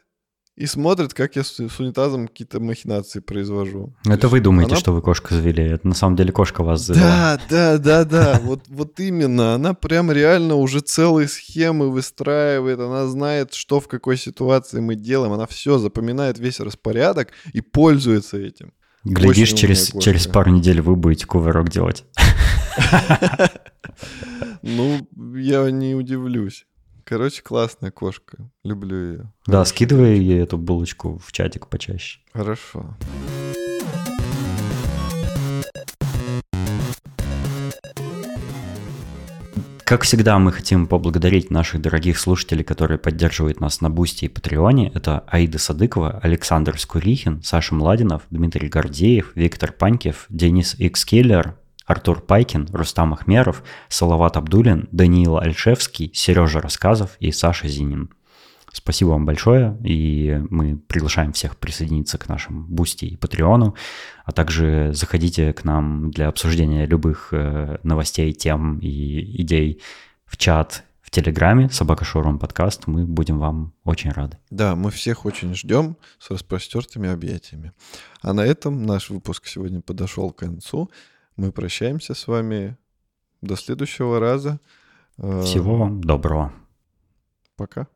и смотрит, как я с, с унитазом какие-то махинации произвожу. То Это есть вы думаете, она- что вы кошку завели. Это на самом деле кошка вас завела. Да, да, да, да. Вот, вот именно. Она прям реально уже целые схемы выстраивает. Она знает, что в какой ситуации мы делаем. Она все запоминает весь распорядок и пользуется этим. Глядишь, через, умная через пару недель вы будете кувырок делать. [laughs] Ну, я не удивлюсь. Короче, классная кошка. Люблю ее. Да, скидывай ей эту булочку в чатик почаще. Хорошо. Как всегда, мы хотим поблагодарить наших дорогих слушателей, которые поддерживают нас на Бусти и Патреоне. Это Аида Садыкова, Александр Скурихин, Саша Младинов, Дмитрий Гордеев, Виктор Панькев, Денис Икс Артур Пайкин, Рустам Ахмеров, Салават Абдулин, Даниил Альшевский, Сережа Рассказов и Саша Зинин. Спасибо вам большое, и мы приглашаем всех присоединиться к нашим Бусти и Патреону, а также заходите к нам для обсуждения любых э, новостей, тем и идей в чат, в Телеграме, собака Шоурум подкаст. Мы будем вам очень рады. Да, мы всех очень ждем с распростертыми объятиями. А на этом наш выпуск сегодня подошел к концу. Мы прощаемся с вами. До следующего раза. Всего вам доброго. Пока.